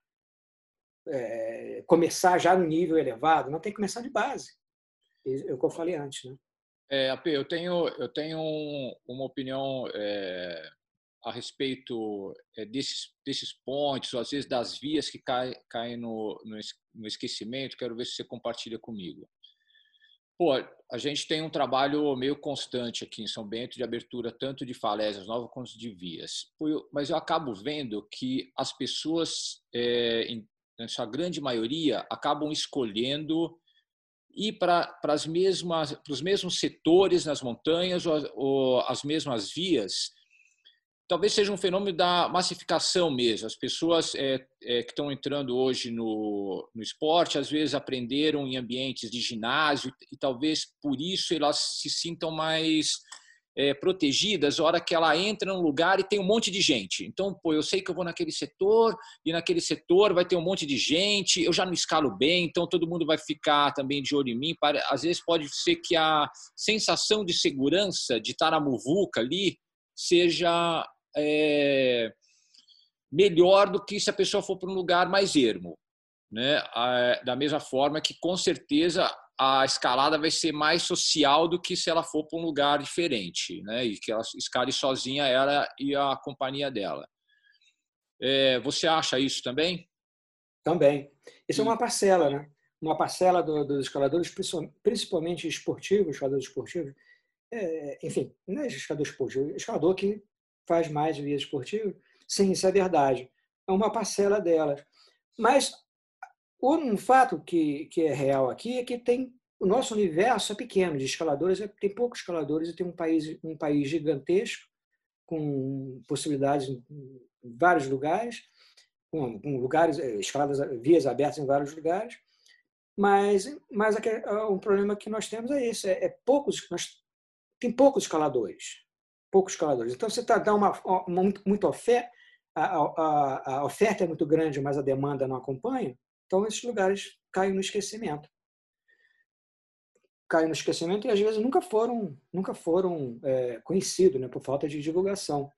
é, começar já no nível elevado, não tem que começar de base. É o que eu falei antes, né? É, eu tenho, eu tenho uma opinião é, a respeito é, desses, desses pontos, ou às vezes das vias que caem, caem no, no esquecimento. Quero ver se você compartilha comigo. Pô, a gente tem um trabalho meio constante aqui em São Bento de abertura tanto de falésias novas quanto de vias. Mas eu acabo vendo que as pessoas, é, em sua grande maioria, acabam escolhendo ir para as mesmas para os mesmos setores nas montanhas ou, ou, as mesmas vias talvez seja um fenômeno da massificação mesmo. As pessoas é, é, que estão entrando hoje no, no esporte às vezes aprenderam em ambientes de ginásio e talvez por isso elas se sintam mais é, protegidas hora que ela entra num lugar e tem um monte de gente. Então, pô, eu sei que eu vou naquele setor e naquele setor vai ter um monte de gente, eu já não escalo bem, então todo mundo vai ficar também de olho em mim. Às vezes pode ser que a sensação de segurança de estar na muvuca ali seja é, melhor do que se a pessoa for para um lugar mais ermo. né? Da mesma forma que, com certeza, a escalada vai ser mais social do que se ela for para um lugar diferente, né? E que ela escale sozinha ela e a companhia dela. É, você acha isso também? Também. Isso é uma parcela, né? Uma parcela do, dos escaladores, principalmente esportivos, escaladores esportivos. É, enfim, não é escalador esportivo, é escalador que faz mais via esportiva. Sim, isso é verdade. É uma parcela delas. Mas um fato que, que é real aqui é que tem o nosso universo é pequeno de escaladores, é, tem poucos escaladores e tem um país, um país gigantesco, com possibilidades em vários lugares, com, com lugares, eh, escaladas, vias abertas em vários lugares. Mas, mas o problema que nós temos é esse: é, é poucos, nós, tem poucos escaladores. Poucos escaladores. Então, você está dando uma, uma, muita oferta, a, a, a oferta é muito grande, mas a demanda não acompanha. Então, esses lugares caem no esquecimento. Caem no esquecimento e, às vezes, nunca foram, nunca foram é, conhecidos né, por falta de divulgação.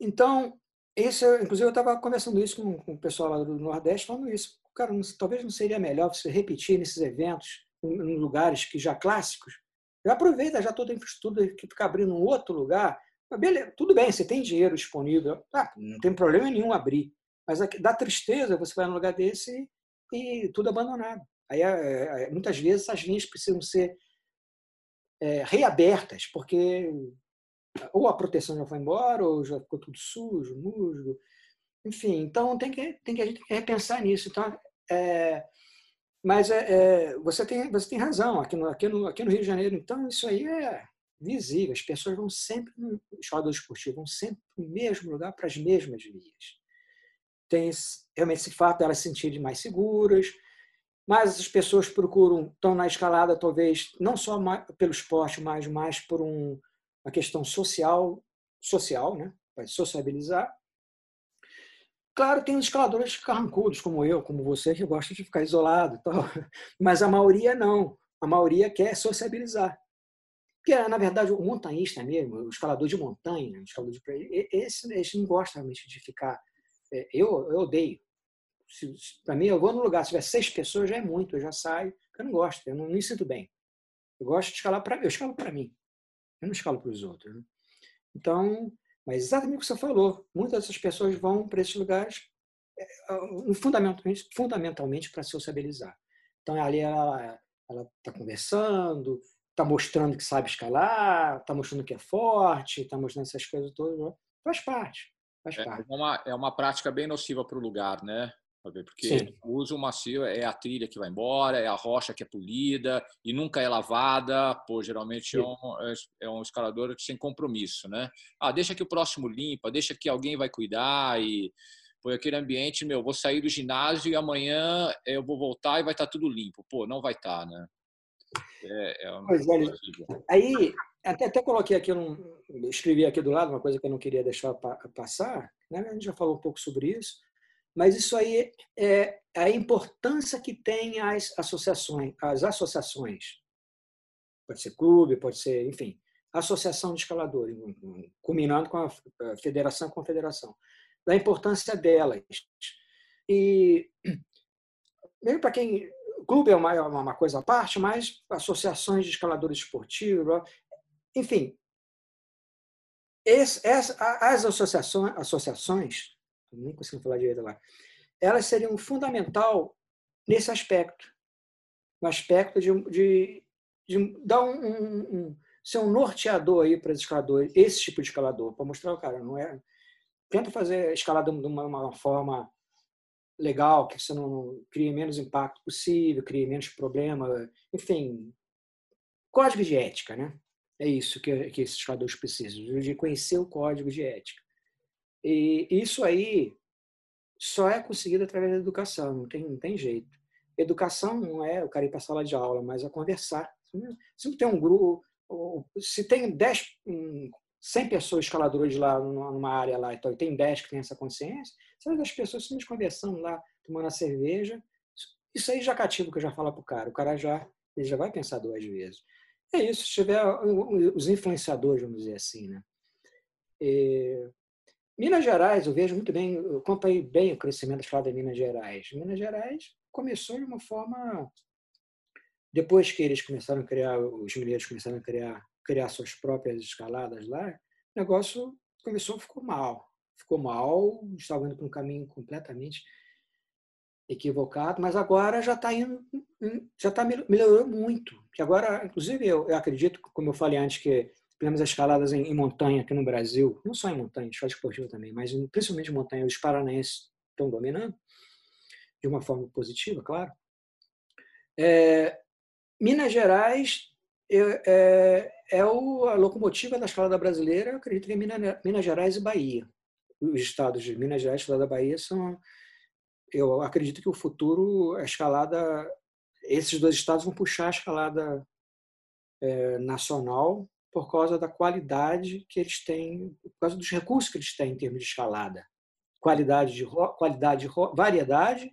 Então, esse, inclusive, eu estava conversando isso com, com, o pessoal lá do Nordeste, falando isso. Cara, não, talvez não seria melhor você repetir nesses eventos, em, em lugares que já clássicos. Já aproveita já toda a infraestrutura que fica abrindo um outro lugar. Beleza, tudo bem, você tem dinheiro disponível. Ah, não tem problema nenhum abrir. Mas dá tristeza você vai num lugar desse e, e tudo abandonado. Aí, é, é, muitas vezes, as linhas precisam ser é, reabertas, porque ou a proteção já foi embora, ou já ficou tudo sujo, musgo. Enfim, então tem que, tem que a gente tem que repensar nisso. Então, é, mas é, é, você, tem, você tem razão, aqui no, aqui, no, aqui no Rio de Janeiro, então isso aí é visível. As pessoas vão sempre, os jogadores esportivos vão sempre para o mesmo lugar, para as mesmas vias tem realmente esse fato de elas se sentirem mais seguras, mas as pessoas procuram, estão na escalada talvez não só pelo esporte, mas mais por um, uma questão social, social, né? Para sociabilizar. Claro, tem os escaladores carrancudos, como eu, como você, que gostam de ficar isolado, tal. mas a maioria não. A maioria quer sociabilizar. Porque, na verdade, o montanhista mesmo, o escalador de montanha, o escalador de esse, esse não gosta realmente de ficar é, eu, eu odeio. Para mim, eu vou num lugar, se tiver seis pessoas, já é muito, eu já saio. Eu não gosto, eu não me sinto bem. Eu gosto de escalar para eu escalo para mim. Eu não escalo para os outros. Né? Então, mas exatamente o que você falou. Muitas dessas pessoas vão para esses lugares é, fundamentalmente, fundamentalmente para sociabilizar. Então, ali ela está conversando, está mostrando que sabe escalar, está mostrando que é forte, está mostrando essas coisas todas. Faz parte. Faz é, parte. Uma, é uma prática bem nociva para o lugar, né? Porque Sim. o uso macio é a trilha que vai embora, é a rocha que é polida e nunca é lavada. Pô, geralmente é um, é, é um escalador sem compromisso, né? Ah, deixa que o próximo limpa, deixa que alguém vai cuidar e põe aquele ambiente, meu, vou sair do ginásio e amanhã eu vou voltar e vai estar tá tudo limpo. Pô, não vai estar, tá, né? É, é uma pois é, aí até, até coloquei aqui, um, escrevi aqui do lado uma coisa que eu não queria deixar passar, né? a gente já falou um pouco sobre isso, mas isso aí é a importância que tem as associações, as associações. Pode ser clube, pode ser, enfim, associação de escaladores, combinando com a federação com a federação, da importância delas. E mesmo para quem clube é uma, uma coisa à parte, mas associações de escaladores esportivos, enfim, esse, essa, as associações, associações, nem consigo falar direito lá, elas seriam fundamental nesse aspecto, no aspecto de, de, de dar um, um, um, ser um norteador aí para os escaladores, esse tipo de escalador, para mostrar o cara, não é. Tenta fazer escalada de uma, uma forma legal, que você não crie menos impacto possível, crie menos problema, enfim, código de ética, né? É isso que, que esses escaladores precisam, de conhecer o código de ética. E isso aí só é conseguido através da educação, não tem, não tem jeito. Educação não é o cara ir para a sala de aula, mas é conversar. Se não tem um grupo, se tem 10, 100 pessoas escaladoras lá numa área lá, então tem 10 que tem essa consciência, são das pessoas simplesmente conversando lá, tomando a cerveja, isso aí já cativa o que eu já falo para o cara. O cara já, ele já vai pensar duas vezes. É isso, se tiver os influenciadores, vamos dizer assim, né? E, Minas Gerais, eu vejo muito bem, eu acompanhei bem o crescimento da escalada de Minas Gerais. Minas Gerais começou de uma forma. Depois que eles começaram a criar, os mineiros começaram a criar, criar suas próprias escaladas lá, o negócio começou, ficou mal. Ficou mal, estava indo para um caminho completamente equivocado, mas agora já está indo, já está melhorou muito. Que agora, inclusive, eu, eu, acredito, como eu falei antes, que temos as escaladas em, em, montanha aqui no Brasil, não só em montanha, escala esportiva também, mas principalmente em montanha, os paranaenses estão dominando de uma forma positiva, claro. É, Minas Gerais é, é, o, a locomotiva da escalada brasileira, eu acredito que é Minas, Minas Gerais e Bahia. Os estados de Minas Gerais e da Bahia são eu acredito que o futuro, a escalada, esses dois estados vão puxar a escalada é, nacional por causa da qualidade que eles têm, por causa dos recursos que eles têm em termos de escalada. Qualidade de, qualidade de variedade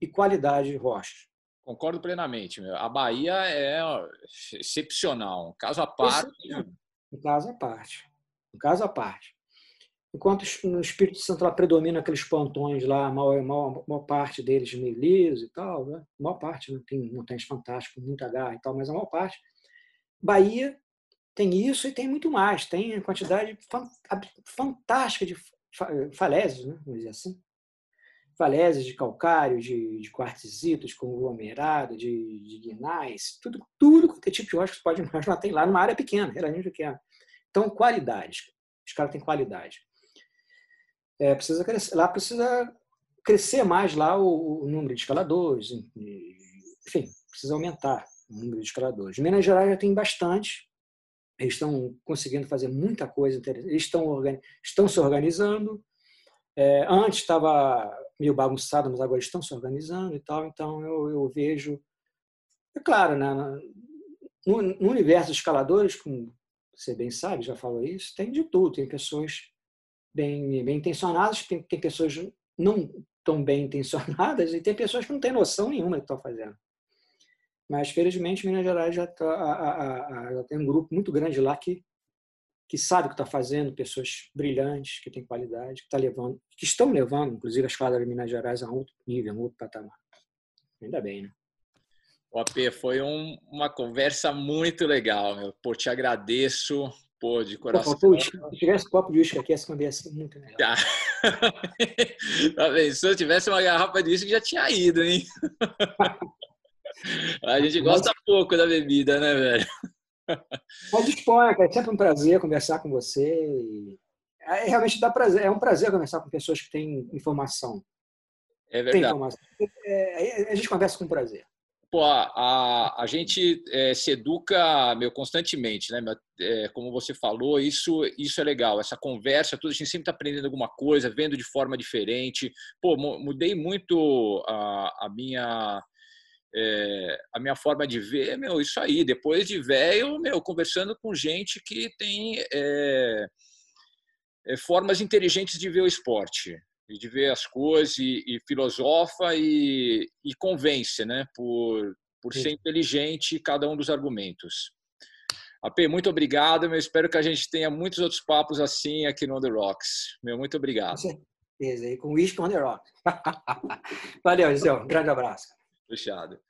e qualidade de rocha. Concordo plenamente. A Bahia é excepcional, caso à parte. Um caso à parte. Um caso à parte. Enquanto no Espírito Santo lá predomina aqueles pontões lá, a maior, maior, maior parte deles meio liso e tal, né? a maior parte não tem montanhas fantásticas, muita garra e tal, mas a maior parte. Bahia tem isso e tem muito mais, tem a quantidade fantástica de falésios, né? vamos dizer assim. Falésios de calcário, de, de quartzitos, conglomerado, de, de guinais, tudo, tudo quanto é tipo de rocha que você pode imaginar tem lá numa área pequena, relativamente pequena. Então, qualidade. Os caras têm qualidade. É, precisa crescer, lá precisa crescer mais lá o, o, número de escaladores, enfim, precisa aumentar o número de escaladores. Minas Gerais já tem bastante, eles estão conseguindo fazer muita coisa interessante, eles estão, estão se organizando. É, antes estava meio bagunçado, mas agora estão se organizando e tal, então eu, eu vejo. É claro, né, no, no universo dos escaladores, como você bem sabe, já falou isso, tem de tudo, tem pessoas bem, bem intencionadas, tem, tem pessoas não tão bem intencionadas e tem pessoas que não têm noção nenhuma do que estão fazendo. Mas, felizmente, Minas Gerais já, tá, a, a, a, já tem um grupo muito grande lá que, que sabe o que está fazendo, pessoas brilhantes, que têm qualidade, que, tá levando, que estão levando, inclusive, a escala de Minas Gerais a um outro nível, a um outro patamar. Ainda bem, né? O AP, foi um, uma conversa muito legal. Meu. Pô, te agradeço Pô, de coração. Pô, se tivesse copo de uísque aqui, essa conversa muito legal. Tá. tá bem, se eu tivesse uma garrafa de uísque, já tinha ido, hein? A gente gosta pouco da bebida, né, velho? Disponha, cara. É sempre um prazer conversar com você. É, realmente dá prazer, é um prazer conversar com pessoas que têm informação. É verdade. Tem informação. É, a gente conversa com prazer. Pô, a, a gente é, se educa meu, constantemente, né? É, como você falou, isso, isso é legal. Essa conversa, tudo, a gente sempre está aprendendo alguma coisa, vendo de forma diferente. Pô, mudei muito a, a minha é, a minha forma de ver, meu, isso aí. Depois de velho, meu, conversando com gente que tem é, é, formas inteligentes de ver o esporte de ver as coisas e, e filosofa e, e, convence, né? Por, por ser inteligente cada um dos argumentos. AP, muito obrigado. Eu espero que a gente tenha muitos outros papos assim aqui no On The Rocks. Meu, muito obrigado. Com certeza. E com Whisky On The Rocks. Valeu, Gisele. Um grande abraço. Fechado.